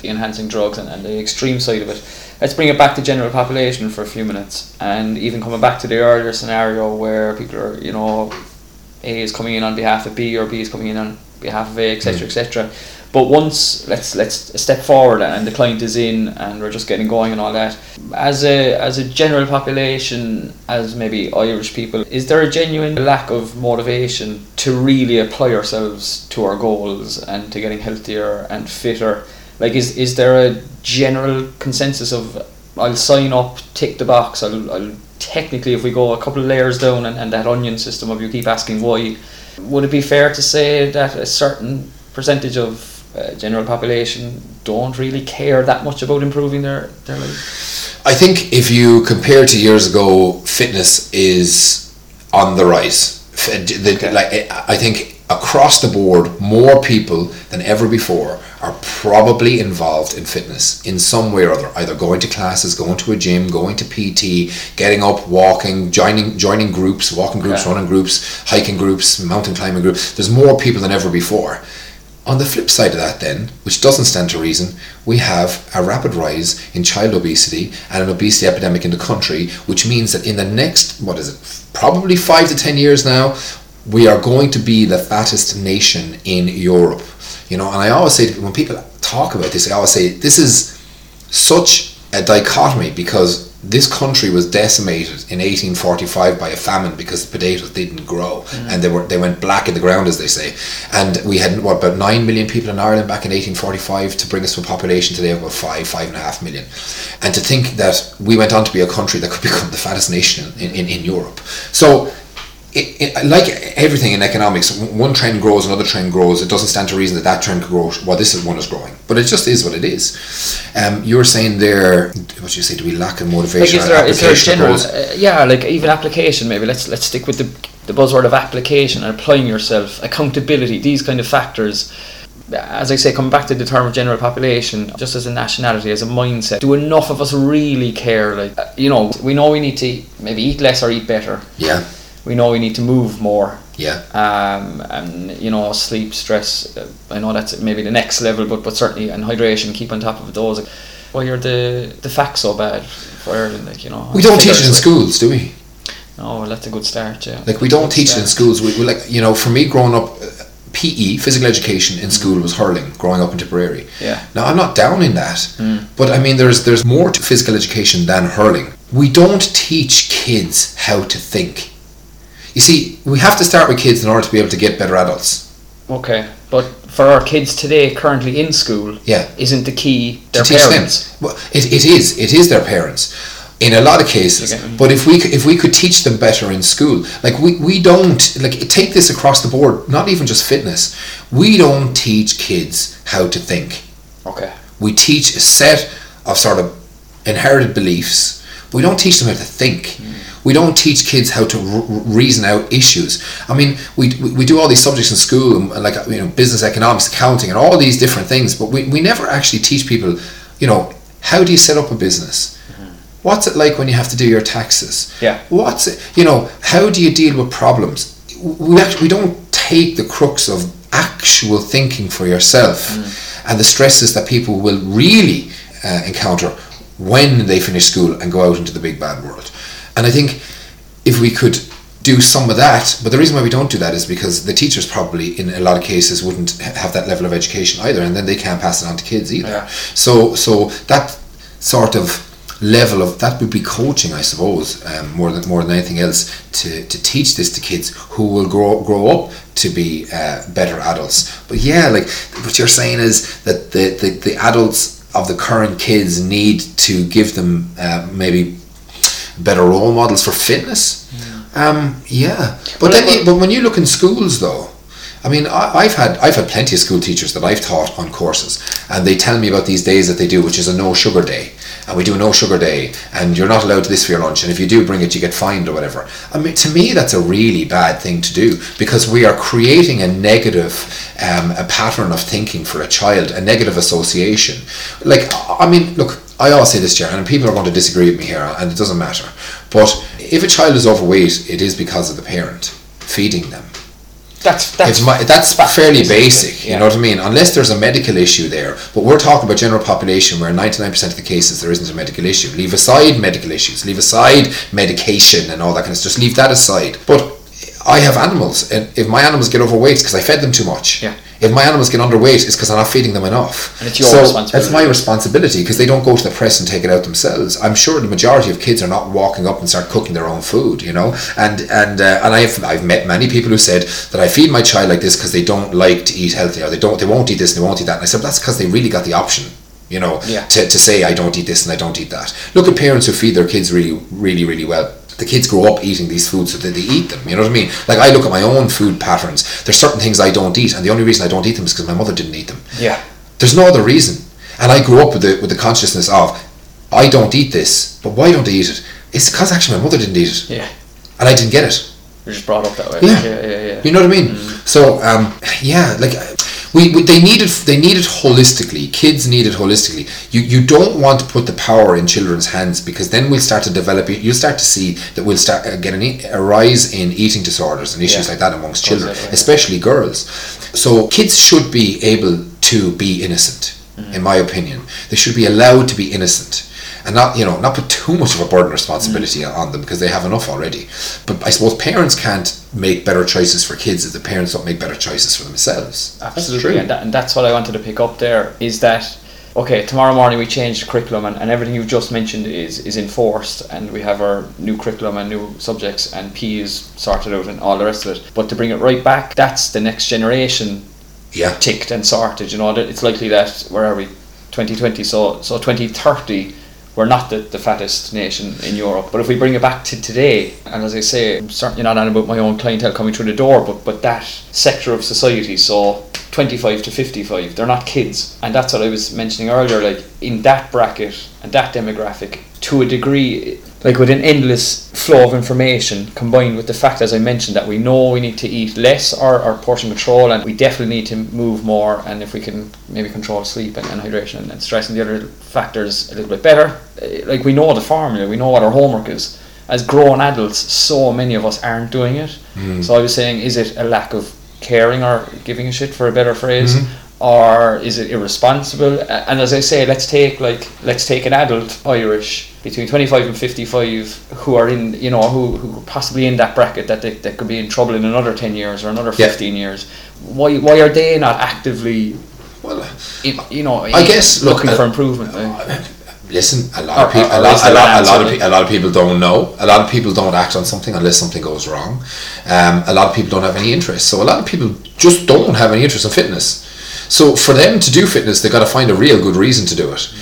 the enhancing drugs and, and the extreme side of it. Let's bring it back to general population for a few minutes and even coming back to the earlier scenario where people are, you know, A is coming in on behalf of B or B is coming in on behalf of A, etc., Mm. etc. But once let's let's step forward and the client is in and we're just getting going and all that. As a as a general population, as maybe Irish people, is there a genuine lack of motivation to really apply ourselves to our goals and to getting healthier and fitter? Like, is is there a general consensus of I'll sign up, tick the box, I'll, I'll technically if we go a couple of layers down and, and that onion system of you keep asking why, would it be fair to say that a certain percentage of uh, general population don't really care that much about improving their, their life? I think if you compare to years ago, fitness is on the rise. The- Okay. Like I think across the board, more people than ever before are probably involved in fitness in some way or other, either going to classes, going to a gym, going to PT, getting up, walking, joining joining groups, walking groups, Yeah. running groups, hiking groups, mountain climbing groups. There's more people than ever before. On the flip side of that, then, which doesn't stand to reason, we have a rapid rise in child obesity and an obesity epidemic in the country, which means that in the next, what is it, probably five to ten years now, we are going to be the fattest nation in Europe. You know, and I always say, when people talk about this, I always say, this is such a dichotomy because this country was decimated in 1845 by a famine because the potatoes didn't grow. Mm. And they were they went black in the ground as they say. And we had what about 9 million people in Ireland back in 1845 to bring us to a population today of about 5 five and a half million. And to think that we went on to be a country that could become the fattest nation in, in, in Europe. So it, it, like everything in economics, one trend grows, another trend grows. It doesn't stand to reason that that trend could grow. Well, this one is growing, but it just is what it is. Um, you were saying there, what did you say? Do we lack in motivation? Like, is there, is there a general, uh, yeah, like even application maybe. Let's let's stick with the the buzzword of application and applying yourself, accountability, these kind of factors. As I say, coming back to the term of general population, just as a nationality, as a mindset, do enough of us really care? Like, uh, you know, we know we need to maybe eat less or eat better. Yeah, We know we need to move more. yeah, um, and you know sleep stress uh, I know that's maybe the next level but but certainly and hydration keep on top of those why are the the facts so bad for Ireland like you know we don't teach it in like- schools, do we? no well that's a good start yeah Like we don't teach it in schools. We, we like you know, for me growing up, uh, PE, physical education in school was hurling. Growing up in Tipperary. yeah Now I'm not down in that, Mm. but I mean there's there's more to physical education than hurling. We don't teach kids how to think. You see, we have to start with kids in order to be able to get better adults. okay but for our kids today currently in school Yeah. isn't the key To their parents them. Well, it, it is. It is their parents. In a lot of cases, Okay. but if we if we could teach them better in school, like we, we don't like take this across the board. Not even just fitness. We don't teach kids how to think. okay we teach a set of sort of inherited beliefs. But we don't teach them how to think. We don't teach kids how to r- reason out issues. I mean, we, we, do all these subjects in school, like you know, business economics, accounting, and all these different things. But we, we never actually teach people, you know, how do you set up a business? What's it like when you have to do your taxes? Yeah. What's it, you know, how do you deal with problems? We actually we don't take the crux of actual thinking for yourself and the stresses that people will really uh, encounter when they finish school and go out into the big bad world. And I think if we could do some of that, but the reason why we don't do that is because the teachers probably in a lot of cases wouldn't have that level of education either, and then they can't pass it on to kids either. Yeah. So so that sort of level of that would be coaching, I suppose, um, more than more than anything else, to, to teach this to kids who will grow grow up to be uh, better adults. But yeah, like what you're saying is that the, the, the adults of the current kids need to give them uh, maybe better role models for fitness. Um, yeah, but Well, then well- you, but when you look in schools though. I mean, I, I've had I've had plenty of school teachers that I've taught on courses, and they tell me about these days that they do, which is a no sugar day, and we do no sugar day, and you're not allowed this for your lunch, and if you do bring it, you get fined or whatever. I mean, to me, that's a really bad thing to do because we are creating a negative, um, a pattern of thinking for a child, a negative association. Like, I mean, look, I always say this, Jared, and people are going to disagree with me here, and it doesn't matter. But if a child is overweight, it is because of the parent feeding them. That's that's It's my, that's fairly basic, you know what I mean? Unless there's a medical issue there. But we're talking about general population where 99% of the cases there isn't a medical issue. Leave aside medical issues, leave aside medication and all that kind of stuff. Just leave that aside. But I have animals, and if my animals get overweight, it's because I fed them too much. Yeah. If my animals get underweight, it's because I'm not feeding them enough. And it's your so responsibility. It's my responsibility because they don't go to the press and take it out themselves. I'm sure the majority of kids are not walking up and start cooking their own food, you know. And and uh, and I've I've met many people who said that I feed my child like this because they don't like to eat healthy or they don't they won't eat this and they won't eat that. And I said that's because they really got the option. You know, Yeah. to, to say I don't eat this and I don't eat that. Look at parents who feed their kids really, really, really well. The kids grow up eating these foods so that they eat them. You know what I mean? Like I look at my own food patterns. There's certain things I don't eat, and the only reason I don't eat them is because my mother didn't eat them. yeah There's no other reason. And I grew up with the with the consciousness of I don't eat this, but why don't I eat it? It's because actually my mother didn't eat it, yeah and I didn't get it. you're just brought up that way Yeah. yeah yeah, yeah. You know what I mean? So um, yeah, like we, we they need it they need it holistically. Kids need it holistically. You you don't want to put the power in children's hands because then we'll start to develop you'll start to see that we'll start uh, get an, a rise in eating disorders and issues Yeah. like that amongst children Exactly, yeah. especially girls. So kids should be able to be innocent in my opinion. They should be allowed to be innocent and not you know not put too much of a burden responsibility mm. on them because they have enough already but i suppose parents can't make better choices for kids if the parents don't make better choices for themselves Absolutely, and, that, and that's what I wanted to pick up there is that okay, tomorrow morning we change the curriculum and, and everything you've just mentioned is, is enforced and we have our new curriculum and new subjects and P is sorted out and all the rest of it. But to bring it right back, that's the next generation yeah ticked and sorted. You know, it's likely that where are we, 2020? So so 2030, we're not the, the fattest nation in Europe. But if we bring it back to today, and as I say, I'm certainly not on about my own clientele coming through the door, but but that sector of society, so 25 to 55, they're not kids, and that's what I was mentioning earlier. Like in that bracket and that demographic, to a degree. Like with an endless flow of information combined with the fact, as I mentioned, that we know we need to eat less or, or portion control and we definitely need to move more and if we can maybe control sleep and, and hydration and stress and the other factors a little bit better. eh, Like we know the formula, we know what our homework is. As grown adults, so many of us aren't doing it. So I was saying, is it a lack of caring or giving a shit for a better phrase? Or is it irresponsible? And as I say, let's take like let's take an adult Irish between twenty five and fifty five who are in you know who who are possibly in that bracket that they, that could be in trouble in another ten years or another Yeah. fifteen years. Why why are they not actively well in, you know I guess, looking uh, for improvement? like? Listen, a lot Or- of people, a lot, a lot, a lot of pe- a lot of people don't know. A lot of people don't act on something unless something goes wrong. Um, a lot of people don't have any interest. So a lot of people just don't have any interest in fitness. So for them to do fitness, they've got to find a real good reason to do it.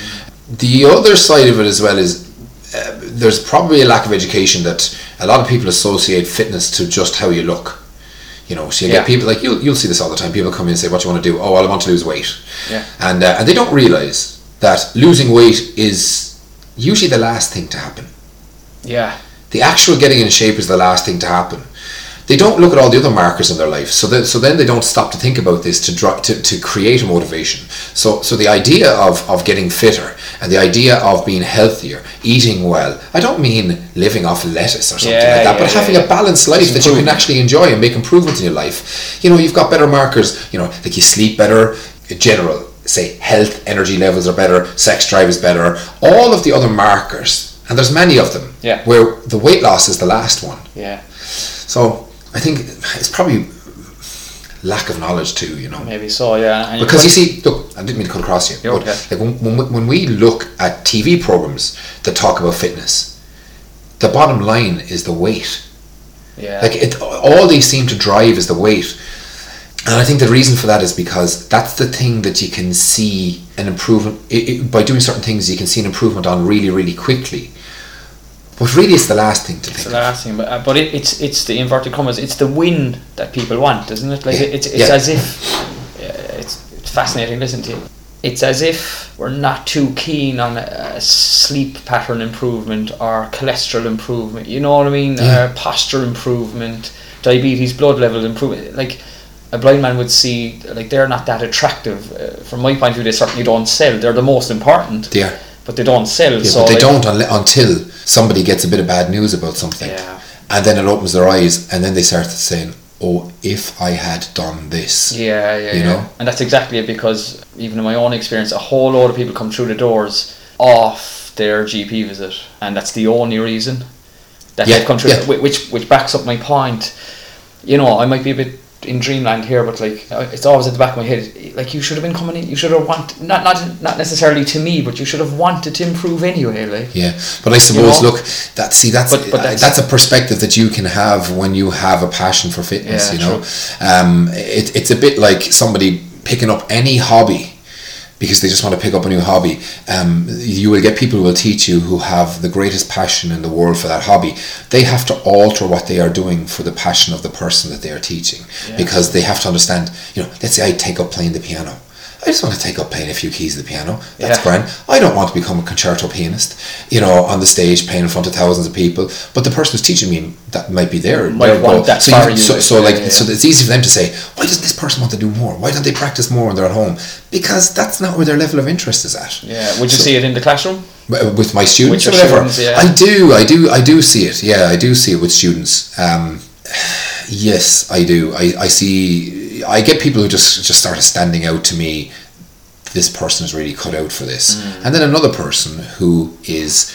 The other side of it as well is uh, there's probably a lack of education that a lot of people associate fitness to just how you look. You know, so you Yeah. get people like you'll you'll see this all the time. People come in and say, "What do you want to do?" Oh, well, I want to lose weight. Yeah. And uh, and they don't realize that losing weight is usually the last thing to happen. Yeah, The actual getting in shape is the last thing to happen. They don't look at all the other markers in their life, so that, so then they don't stop to think about this to, dri to to create a motivation. So so the idea of, of getting fitter and the idea of being healthier, eating well. I don't mean living off lettuce or something Yeah, like that, yeah, but yeah, having a balanced life Just that you can actually enjoy and make improvements in your life. You know, you've got better markers. You know, like you sleep better. In general, say health, energy levels are better, sex drive is better. All of the other markers, and there's many of them. Yeah. Where the weight loss is the last one. yeah, So I think it's probably lack of knowledge too. You know. maybe so. Yeah, and Because you see, look, I didn't mean to cut across you. You're but okay. like when, when, we- when we look at TV programs that talk about fitness, the bottom line is the weight. yeah, Like it, all they seem to drive is the weight, and I think the reason for that is because that's the thing that you can see an improvement it, it, by doing certain things. You can see an improvement on really, really quickly. But really, it's the last thing to It's think. the last thing, but uh, but it, it's it's the inverted commas. It's the win that people want, isn't it? Like Yeah, it's it's yeah. as if uh, it's it's fascinating. Listen to you. It's as if we're not too keen on a, a sleep pattern improvement or cholesterol improvement. You know what I mean? Yeah. Uh, posture improvement, diabetes, blood level improvement. Like a blind man would see, like they're not that attractive. Uh, from my point of view, they certainly don't sell. They're the most important, are. But they don't sell. Yeah, so but they like- don't until somebody gets a bit of bad news about something. Yeah. And then it opens their eyes, and then they start saying, "Oh, if I had done this." Yeah, yeah, You yeah. know? And that's exactly it because even in my own experience, a whole lot of people come through the doors off their GP visit, and that's the only reason that Yeah, they've come through. yeah. Which which backs up my point. You know, I might be a bit in dreamland here, but like it's always at the back of my head. Like you should have been coming in. You should have want not not not necessarily to me, but you should have wanted to improve anyway. Like Yeah, but I suppose know? look that see that's But- but that's- that's, a perspective that you can have when you have a passion for fitness. Yeah, you know, um, it, it's a bit like somebody picking up any hobby because they just want to pick up a new hobby. Um, you will get people who will teach you who have the greatest passion in the world for that hobby. They have to alter what they are doing for the passion of the person that they are teaching Yeah. because they have to understand. You know, let's say I take up playing the piano. I just want to take up playing a few keys of the piano. That's Yeah. grand. I don't want to become a concerto pianist, you know, on the stage playing in front of thousands of people. But the person who's teaching me that might be there. Might want that so you, you, so, like, so yeah, yeah, so it's easy for them to say, why does this person want to do more? Why don't they practice more when they're at home? Because that's not where their level of interest is at. Yeah. Would you So- see it in the classroom? with my students With whatever. students, yeah. I do, I do, I do see it. Yeah, I do see it with students. Um, yes, I do. I, I see. I get people who just just start standing out to me. This person is really cut out for this, Mm. and then another person who is.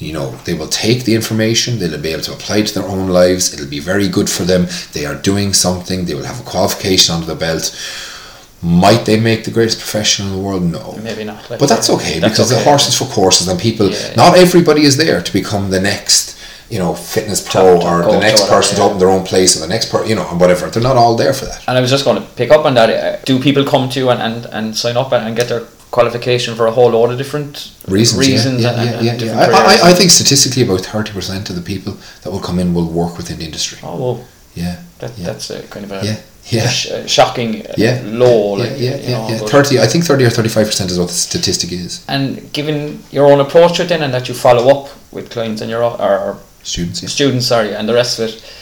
You know, they will take the information, they'll be able to apply it to their own lives, it'll be very good for them. They are doing something, they will have a qualification under their belt. Might they make the greatest profession in the world? No. Maybe not. But that's okay That's because the okay. horses for courses and people. Yeah, not everybody is there to become the next, you know, fitness pro top or the next person to open their own place or the next per, you know, and whatever. They're not all there for that. And I was just going to pick up on that. Uh, Do people come to you and, and, and sign up and, and get their qualification for a whole load of different Reasons, reasons yeah, yeah, and, yeah, and yeah. I. I, I think statistically about thirty percent of the people that will come in will work within the industry. oh, well, Yeah, that, yeah. that's a kind of a, Yeah, yeah. sh- shocking uh, yeah, low. yeah, like, yeah, you yeah, know, yeah. Thirty, I think thirty or thirty-five percent is what the statistic is. And given your own approach to it then and that you follow up with clients and your o- or, or Students, yeah. students, sorry, and the rest of it,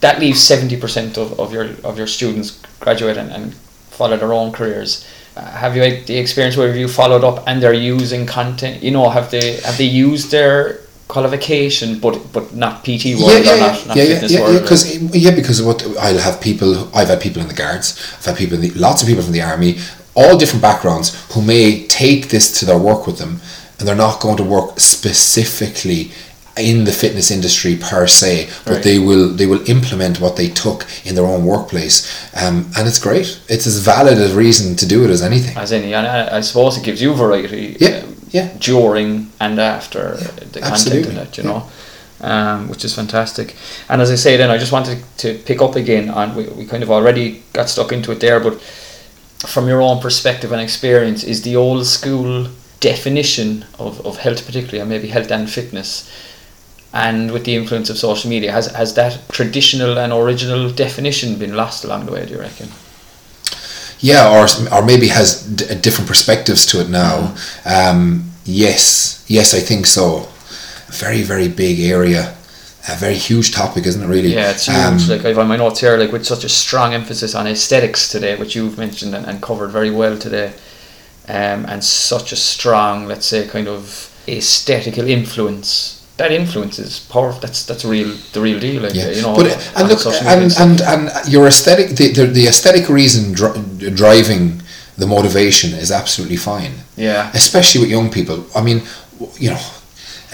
that leaves seventy percent of, of your of your students graduate and, and follow their own careers. Uh, have you had the experience where you followed up and they're using content? You know, have they have they used their qualification but but not PT world yeah, or yeah, not, not yeah, yeah, fitness yeah, world? yeah, because yeah, because what I'll have people. I've had people in the guards. I've had people, in the, lots of people from the army, all different backgrounds, who may take this to their work with them, and they're not going to work specifically in the fitness industry per se, but Right. they will they will implement what they took in their own workplace, um, and it's great. It's as valid a reason to do it as anything. As any, and I, I suppose it gives you variety. Yeah, um, yeah. during and after the content absolutely, in it, you know, um, which is fantastic. And as I say, then I just wanted to pick up again on we, we kind of already got stuck into it there, but from your own perspective and experience, is the old school definition of, of health, particularly, and maybe health and fitness. And with the influence of social media, has has that traditional and original definition been lost along the way? Do you reckon? Yeah, or or maybe has d- different perspectives to it now. Um, yes, yes, I think so. A very very big area, a very huge topic, isn't it? Really. Yeah, it's huge. Um, like I've on my notes here, like with such a strong emphasis on aesthetics today, which you've mentioned and, and covered very well today, um, and such a strong, let's say, kind of aesthetical influence. That influence is powerful. That's that's real, the real deal. Like, yeah, you know, but uh, on and look, and, and and your aesthetic, the the, the aesthetic reason dri- driving the motivation is absolutely fine. yeah, especially with young people. I mean, you know,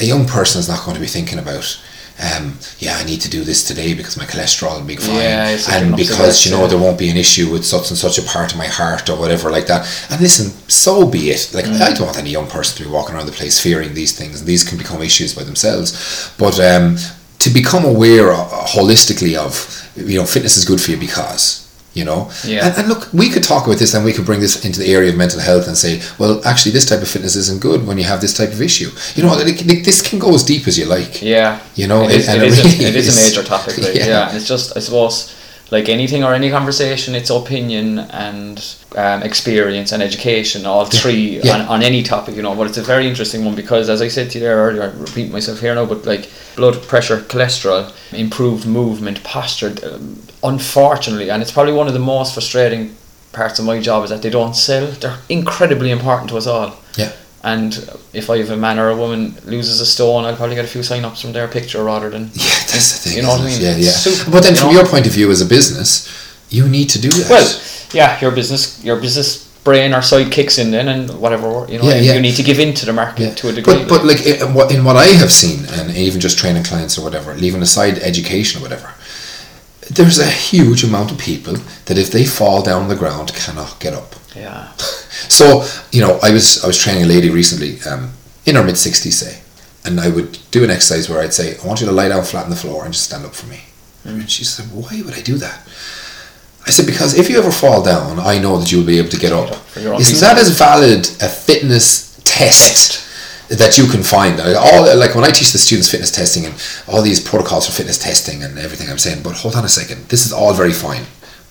a young person is not going to be thinking about, um, yeah, I need to do this today because my cholesterol will be fine, Yeah, and because you know there won't be an issue with such and such a part of my heart or whatever like that. And listen, so be it. Like Mm. I don't want any young person to be walking around the place fearing these things. These can become issues by themselves, but. Um, to become aware uh, holistically of you know fitness is good for you because you know Yeah. and, and look we could talk about this and we could bring this into the area of mental health and say well actually this type of fitness isn't good when you have this type of issue you know like, like, this can go as deep as you like yeah. you know it is, and it is, really a, it is a major topic. Like, yeah. Yeah. and it's just I suppose like anything or any conversation, it's opinion and um, experience and education, all three Yeah. On, on any topic, you know. But it's a very interesting one because, as I said to you there earlier, I repeat myself here now, but like blood pressure, cholesterol, improved movement, posture, um, unfortunately, and it's probably one of the most frustrating parts of my job is that they don't sell. They're incredibly important to us all. yeah And if I have a man or a woman loses a stone, I'll probably get a few sign ups from their picture rather than. yeah that's the thing You know what I mean? yeah yeah super- but then from know? your point of view as a business you need to do that Well, yeah, your business, your business brain or side kicks in then, and whatever you know, Yeah, you, yeah. you need to give in to the market Yeah. to a degree. But, but like in what, in what I have seen, and even just training clients or whatever, leaving aside education or whatever, there's a huge amount of people that if they fall down on the ground cannot get up. yeah, So you know, I was I was training a lady recently, um, in her mid sixties, say, and I would do an exercise where I'd say, "I want you to lie down flat on the floor and just stand up for me." And she said, "Why would I do that?" I said, "Because if you ever fall down, I know that you'll be able to get up." For your own Isn't that as valid a fitness test? That you can find all like when I teach the students fitness testing and all these protocols for fitness testing and everything, I'm saying, but hold on a second, this is all very fine,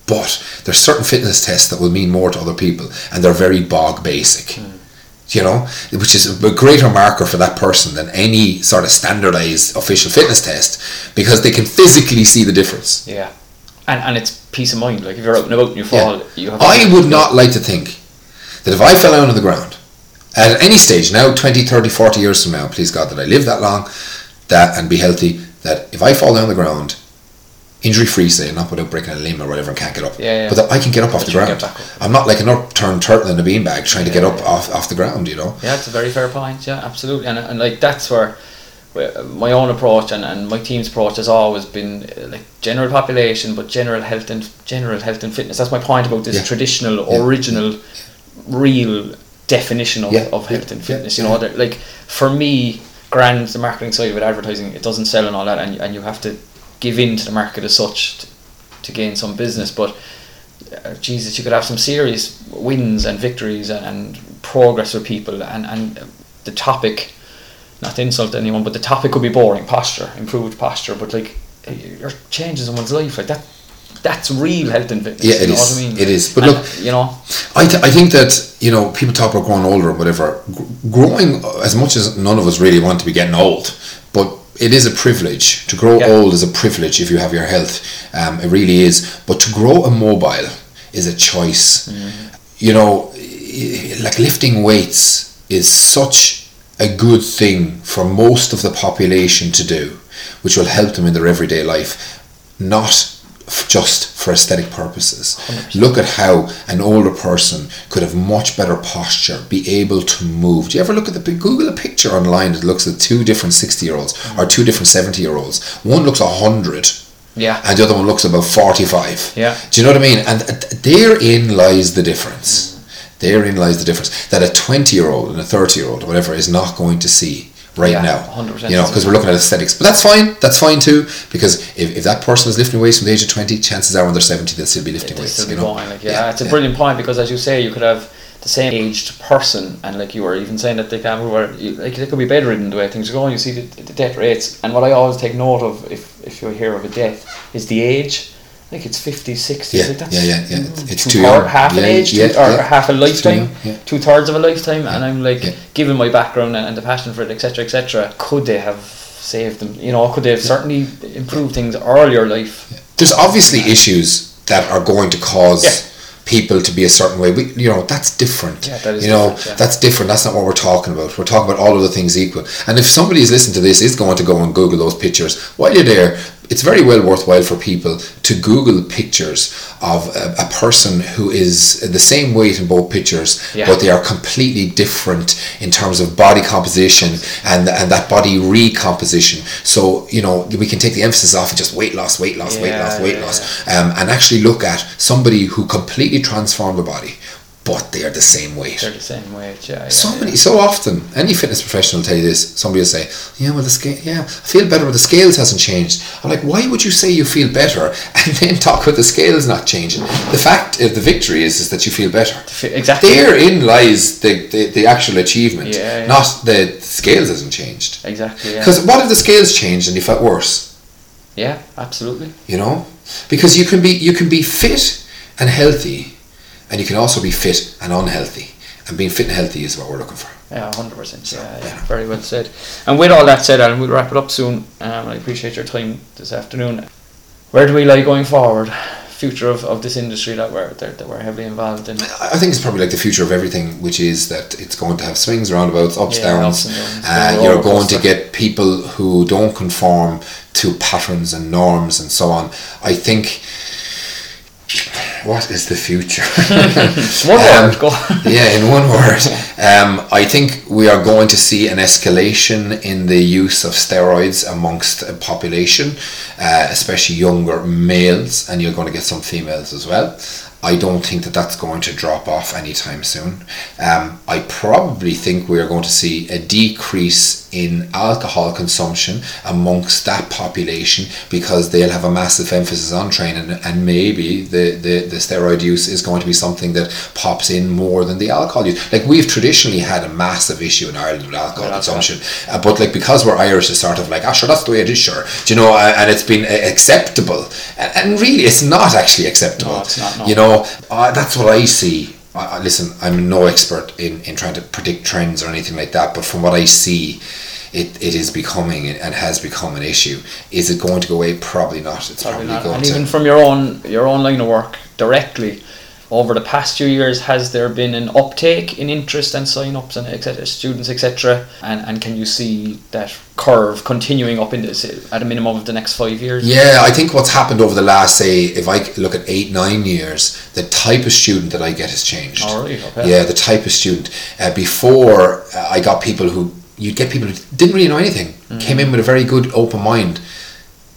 But there's certain fitness tests that will mean more to other people, and they're very bog basic. Hmm. You know, which is a greater marker for that person than any sort of standardized official fitness test because they can physically see the difference. Yeah. And, and it's peace of mind. Like if you're out and about and you fall, you have. I would not like to think that if I fell down on the ground at any stage now 20 30 40 years from now please god that i live that long that and be healthy that if i fall down the ground injury free say not without breaking a limb or whatever and can't get up Yeah, yeah. but that i can get up off But the ground up. i'm not like an upturned turtle in a beanbag trying to get up yeah. off, off the ground you know Yeah, it's a very fair point. Yeah, absolutely, and, and like that's where, my own approach and, and my team's approach has always been uh, like general population, but general health and general health and fitness. That's my point about this Yeah. traditional, Yeah. original, real definition of, Yeah, of yeah, health and fitness. yeah. You know, that like for me, grand the marketing side of it, advertising, it doesn't sell and all that, and and you have to give in to the market as such to, to gain some business, but. Uh, Jesus, you could have some serious wins and victories and, and progress for people, and, and the topic, not to insult anyone, but the topic could be boring posture, improved posture, but like you're changing someone's life, like that. That's real health and fitness. Yeah, it you know is. what I mean? It is. But And, look- you know, I, th- I think that you know people talk about growing older or whatever. Gr- growing as much as none of us really want to be getting old, but it is a privilege to grow Yeah. old is a privilege if you have your health. Um, it really is. But to grow immobile is a choice. You know, like lifting weights is such a good thing for most of the population to do, which will help them in their everyday life, not just for aesthetic purposes. Look at how an older person could have much better posture, be able to move. Do you ever look at the Google a picture online that looks at two different 60 year olds or two different 70 year olds? One looks 100 yeah, and the other one looks about 45. Yeah. Do you know what I mean? And therein lies the difference. Therein lies the difference that a 20 year old and a 30 year old or whatever is not going to see right Yeah, now. 100% You know, because we're looking at aesthetics. But that's fine. That's fine too. Because if, if that person is lifting weights from the age of 20, chances are when they're 70, they'll still be lifting weights. still you be know? going. Like, yeah, it's a brilliant point because, as you say, you could have the same aged person, and like you were even saying that they can't move, like they could be bedridden the way things are going. You see the, the death rates, and what I always take note of if if you hear of a death is the age. Like it's 50s, 60s. Yeah, like that's, yeah, yeah, yeah. mm, It's two too young. half an Yeah, age, yeah, two, or yeah. half a lifetime, two thirds of a lifetime, and I'm like, given my background and, and the passion for it, etc., etc., could they have saved them? You know, could they have certainly improved things earlier life? There's obviously issues that are going to cause people to be a certain way. We, you know, that's different. Yeah, that is you know, yeah. that's different. That's not what we're talking about. We're talking about all of the things equal. And if somebody is listening to this, is going to go and Google those pictures while you're there. It's very well worthwhile for people to Google pictures of a, a person who is the same weight in both pictures, Yeah. but they are completely different in terms of body composition and and that body recomposition. So you know we can take the emphasis off of just weight loss, weight loss, weight loss, weight yeah, loss, um, and actually look at somebody who completely transformed the body, but they are the same weight. They're the same weight, yeah. yeah, So yeah. many, so often, any fitness professional will tell you this. Somebody will say, "Yeah, well, the scale, yeah, I feel better, but the scales hasn't changed." I'm like, "Why would you say you feel better and then talk about the scales not changing?" The fact of the victory is, is that you feel better. Exactly. Therein lies the, the, the actual achievement, Yeah, yeah. not the scales hasn't changed. Exactly. Yeah. Because what if the scales changed and you felt worse? Yeah, absolutely. You know, because you can be you can be fit and healthy, and you can also be fit and unhealthy. And being fit and healthy is what we're looking for. Yeah, hundred percent. Yeah, yeah, very well said. And with all that said, Alan, we'll wrap it up soon. Um, I appreciate your time this afternoon. Where do we lie going forward? Future of, of this industry that we're that, that we're heavily involved in. I think it's probably like the future of everything, which is that it's going to have swings, roundabouts, ups, Yeah, downs. ups and downs. Uh, you're going to get people who don't conform to patterns and norms and so on. I think. What is the future? One Um, word, go. yeah, in one word. Um, I think we are going to see an escalation in the use of steroids amongst a population, uh, especially younger males, and you're going to get some females as well. I don't think that that's going to drop off anytime soon. Um, I probably think we are going to see a decrease in alcohol consumption amongst that population because they'll have a massive emphasis on training and maybe the, the, the steroid use is going to be something that pops in more than the alcohol use. Like we've traditionally had a massive issue in Ireland with alcohol consumption, uh, but like because we're Irish, it's sort of like, ah, sure, that's the way it is, sure. Do you know, uh, and it's been uh, acceptable. And, and really, it's not actually acceptable. No, it's not, no. You know, uh, that's what I see. I, listen, I'm no expert in, in trying to predict trends or anything like that, but from what I see, it, it is becoming and has become an issue. Is it going to go away? Probably not. It's Probably probably, not. going And to. even from your own your own line of work directly, over the past few years, has there been an uptake in interest and sign-ups and etc. Students etc. And and can you see that curve continuing up in this at a minimum of the next five years? Yeah, I think what's happened over the last, say, if I look at eight, nine years, the type of student that I get has changed. All right. Okay. Yeah, the type of student. Uh, before, uh, I got people who, you'd get people who didn't really know anything, Mm. came in with a very good open mind,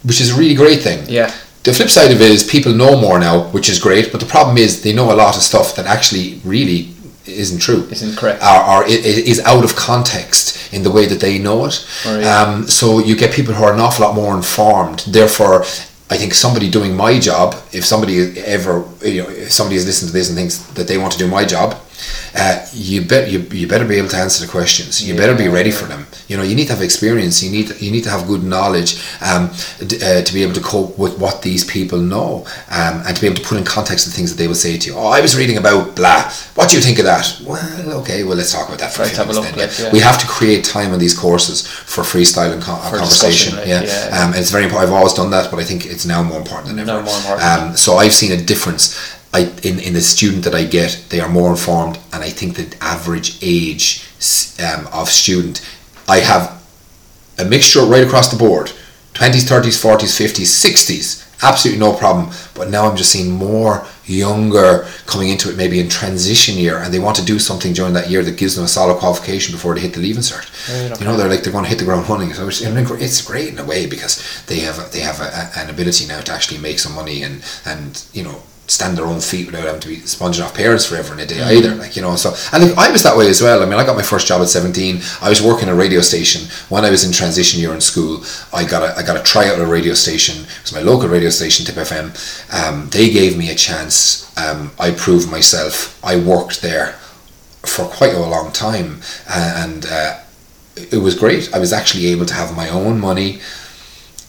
which is a really great thing. Yeah. The flip side of it is people know more now, which is great, but the problem is they know a lot of stuff that actually really isn't true. Isn't correct. Or, or is out of context in the way that they know it. Right. Um, so you get people who are an awful lot more informed. Therefore, I think somebody doing my job, if somebody ever, you know, if somebody has listened to this and thinks that they want to do my job, uh, you bet you, you better be able to answer the questions. You better be ready for them. You know, you need to have experience. You need you need to have good knowledge um, d- uh, to be able to cope with what these people know, um, and to be able to put in context the things that they will say to you. Oh, I was reading about blah. What do you think of that? Well, okay. Well, let's talk about that for a few minutes then, like, yeah. yeah. We have to create time on these courses for freestyle and con- For conversation. right, yeah, yeah. Um, it's very important. I've always done that, but I think it's now more important than ever. More important. Um, so I've seen a difference. I, in, in the student that I get, they are more informed, and I think the average age um, of student, I have a mixture right across the board 20s, 30s, 40s, 50s, 60s, absolutely no problem. But now I'm just seeing more younger coming into it, maybe in transition year, and they want to do something during that year that gives them a solid qualification before they hit the leaving cert. Right, You know, they're like they're going to hit the ground running. So it's, it's great in a way because they have they have a- an ability now to actually make some money and and you know stand their own feet without having to be sponging off parents forever in a day either. Like you know, so and I was that way as well. I mean, I got my first job at seventeen. I was working a radio station when I was in transition year in school. I got a I got a tryout at a radio station. It was my local radio station, Tipp FM. Um, they gave me a chance. Um, I proved myself. I worked there for quite a long time, uh, and uh, it was great. I was actually able to have my own money.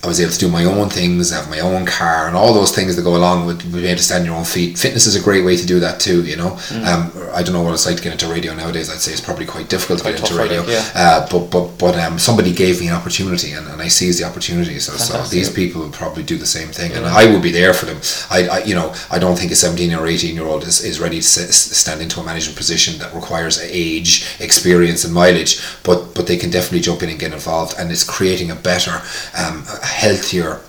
I was able to do my own things, have my own car, and all those things that go along with being able to stand on your own feet. Fitness is a great way to do that too. You know, Mm. um, I don't know what it's like to get into radio nowadays. I'd say it's probably quite difficult to Quite get into radio. think, yeah. Uh, but but but um, somebody gave me an opportunity, and, and I seized the opportunity. So, so these people will probably do the same thing, and I will be there for them. I, I you know I don't think a seventeen or eighteen year old is, is ready to s- s- stand into a management position that requires age, experience, and mileage. But but they can definitely jump in and get involved, and it's creating a better, um, healthier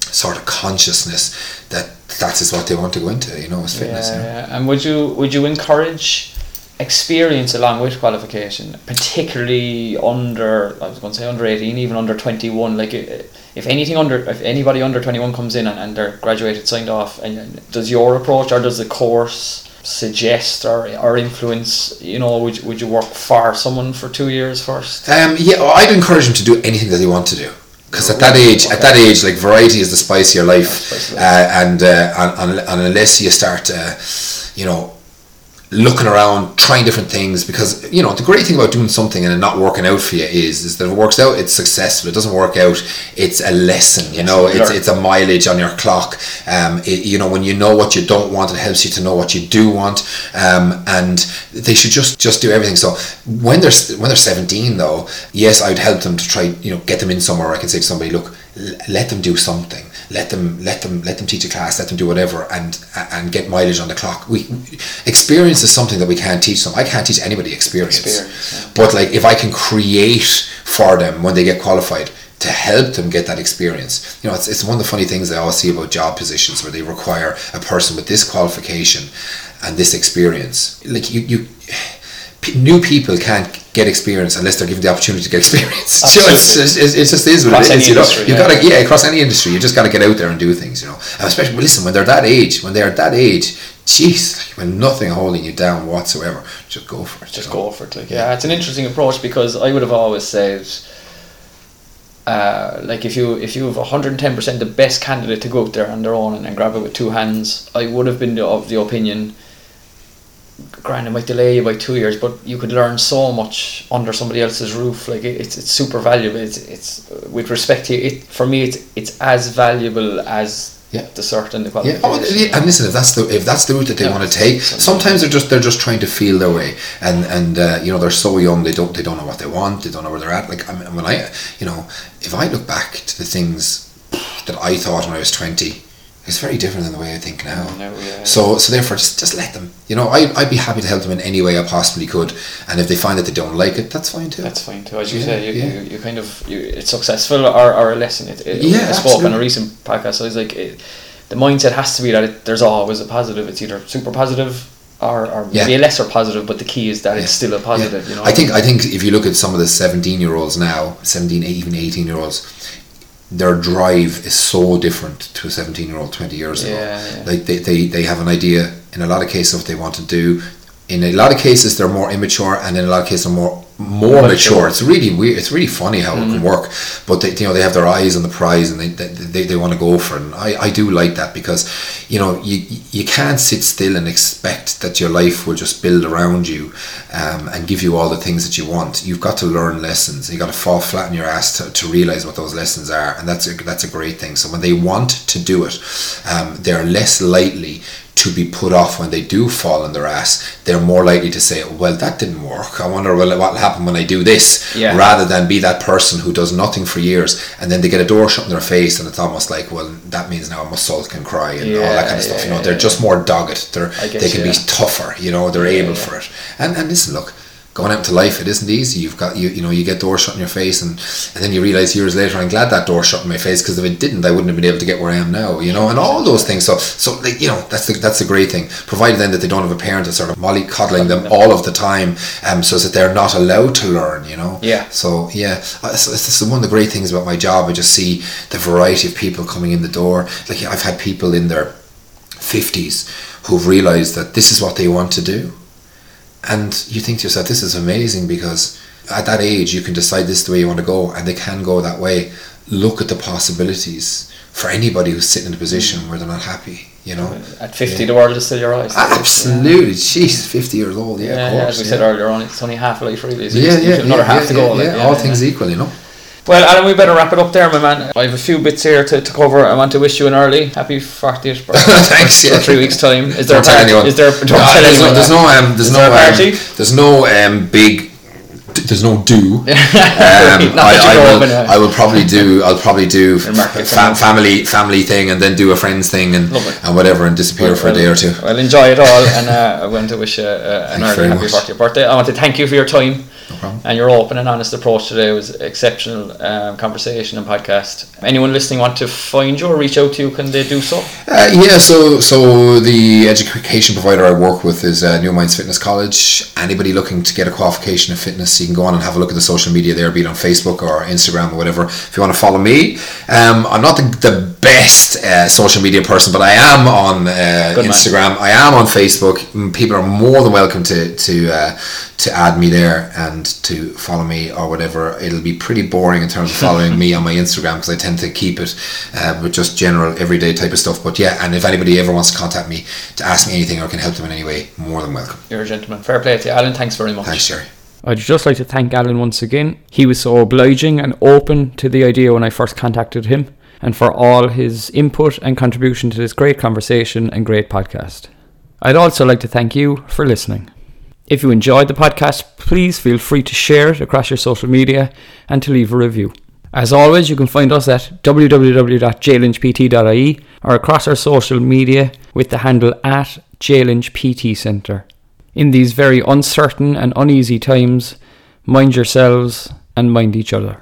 sort of consciousness that that is what they want to go into. You know, is fitness. Yeah, you know? yeah. And would you would you encourage experience along with qualification, particularly under I was going to say under eighteen, even under twenty one? Like, if anything under if anybody under twenty one comes in and, and they're graduated, signed off, and does your approach or does the course suggest or or influence? You know, would you- would you work for someone for two years first? Um, yeah, I'd encourage them to do anything that they want to do. Because at that age, at that age, like variety is the spice of your life, uh, and, uh, and and and unless you start, uh, you know, looking around, trying different things, because you know the great thing about doing something and it not working out for you is is that if it works out, it's successful. It doesn't work out, it's a lesson. You know, it's it's a mileage on your clock. Um, it, you know, when you know what you don't want, it helps you to know what you do want. Um, and they should just just do everything. So when they're when they're seventeen, though, yes, I'd help them to try. You know, get them in somewhere. I can say to somebody, look, l- let them do something. Let them let them let them teach a class. Let them do whatever, and and get mileage on the clock. We experience is something that we can't teach them. I can't teach anybody experience. Experience, yeah. But like if I can create for them when they get qualified to help them get that experience. You know, it's, it's one of the funny things I always see about job positions where they require a person with this qualification and this experience. Like you, you new people can't get experience unless they're given the opportunity to get experience. You know, it's, Absolutely. it's, it just is what Across it is. You know, industry, you yeah. gotta yeah across any industry. You just got to get out there and do things. You know, and especially listen when they're that age. When they're that age, jeez, like, when nothing holding you down whatsoever, just go for it. Just know? go for it. Like, yeah, it's an interesting approach because I would have always said, uh, like if you if you have hundred and ten percent the best candidate to go out there on their own and, and grab it with two hands, I would have been of the opinion. Granted, it might delay you by two years, but you could learn so much under somebody else's roof. Like it, it's it's super valuable. It's it's with respect to you, it for me it's it's as valuable as Yeah. the cert and the Yeah, oh, yeah, and listen, if that's the if that's the route that they Yeah. want to take, sometimes they're just they're just trying to feel their way, and and uh, you know they're so young they don't they don't know what they want, they don't know where they're at. Like I mean, when I, you know, if I look back to the things that I thought when I was twenty, it's very different than the way I think now. No, yeah. So so therefore, just just let them. You know, I I'd be happy to help them in any way I possibly could, and if they find that they don't like it, that's fine too. That's fine too. As you Yeah, say, you, yeah. you, you kind of you, it's successful or, or a lesson. It, it, Yeah, I spoke on a recent podcast. So it's like, it, the mindset has to be that it, there's always a positive. It's either super positive or, or Yeah. maybe a lesser positive, but the key is that it's still a positive. Yeah. You know, I think I think if you look at some of the seventeen year olds now, 17, even eighteen year olds, their drive is so different to a seventeen year old twenty years ago. Yeah, yeah. Like they, they, they have an idea in a lot of cases of what they want to do. In a lot of cases they're more immature and in a lot of cases they're more more Mature. It's really weird it's really funny how it Mm. can work. But they you know they have their eyes on the prize and they they, they, they want to go for it. And I, I do like that because you know you you can't sit still and expect that your life will just build around you um, and give you all the things that you want. You've got to learn lessons. You got to fall flat on your ass to, to realize what those lessons are, and that's a, that's a great thing. So when they want to do it, um, they're less likely to be put off when they do fall on their ass. They're more likely to say, "Well, that didn't work. I wonder what will happen when I do this," Yeah. rather than be that person who does nothing for years and then they get a door shut in their face, and it's almost like, "Well, that means now I must sulk and cry and all that kind of stuff." you know, yeah, they're yeah. just more dogged. They're get they can be tougher. You know, they're Yeah, able yeah. for it. And and listen, look, going out into life, it isn't easy. You've got you you know you get doors shut in your face, and and then you realize years later, I'm glad that door shut in my face because if it didn't, I wouldn't have been able to get where I am now. You know, and all those things. So so like you know that's the that's the great thing. Provided then that they don't have a parent that's sort of mollycoddling them all of the time, um, so that they're not allowed to learn. You know. Yeah. So yeah, uh, this is one of the great things about my job. I just see the variety of people coming in the door. Like I've had people in their fifties who've realised that this is what they want to do, and you think to yourself, this is amazing because at that age you can decide this is the way you want to go, and they can go that way. Look at the possibilities for anybody who's sitting in a position where they're not happy. You know. at fifty, Yeah. the world is still your eyes. Absolutely, jeez, fifty years old, yeah, Yeah, yeah, as we yeah. said earlier on, it's only half a life really. So yeah, yeah, another yeah, half yeah, to go. yeah, like, yeah, yeah, all yeah. things equal, you know. Well, Alan, we better wrap it up there, my man. I have a few bits here to, to cover. I want to wish you an early happy 40th birthday. Thanks, For yeah. three weeks' time. Is there Don't a party? anyone. Is there? Don't No, tell there's, anyone. no, there's no um, there's Is no there a um, there's no um, big there's no do. Um, Not that you I, I, will, I will probably do. I'll probably do fa- family family thing, and then do a friends thing, and Lovely. and whatever, and disappear for a day or two. Well, enjoy it all, and uh, I want to wish you uh, an early happy much. 40th birthday. I want to thank you for your time No and your open and honest approach today. It was exceptional um, conversation and podcast. Anyone listening want to find you or reach out to you? Can they do so? Uh, yeah, so so the education provider I work with is uh, New Minds Fitness College. Anybody looking to get a qualification in fitness, you can go on and have a look at the social media there, be it on Facebook or Instagram or whatever. If you want to follow me, um, I'm not the, the best uh, social media person, but I am on uh. Instagram. I am on Facebook. Mm, People are more than welcome to to uh, to add me there and to follow me or whatever. It'll be pretty boring in terms of following me on my Instagram because I tend to keep it uh, with just general everyday type of stuff. But yeah, and if anybody ever wants to contact me to ask me anything or can help them in any way, more than welcome. You're a gentleman. Fair play to you, Alan. Thanks very much. Thanks, Jerry. I'd just like to thank Alan once again. He was so obliging and open to the idea when I first contacted him, and for all his input and contribution to this great conversation and great podcast. I'd also like to thank you for listening. If you enjoyed the podcast, please feel free to share it across your social media and to leave a review. As always, you can find us at www.jlynchpt.ie or across our social media with the handle at JLynchPT Centre. In these very uncertain and uneasy times, mind yourselves and mind each other.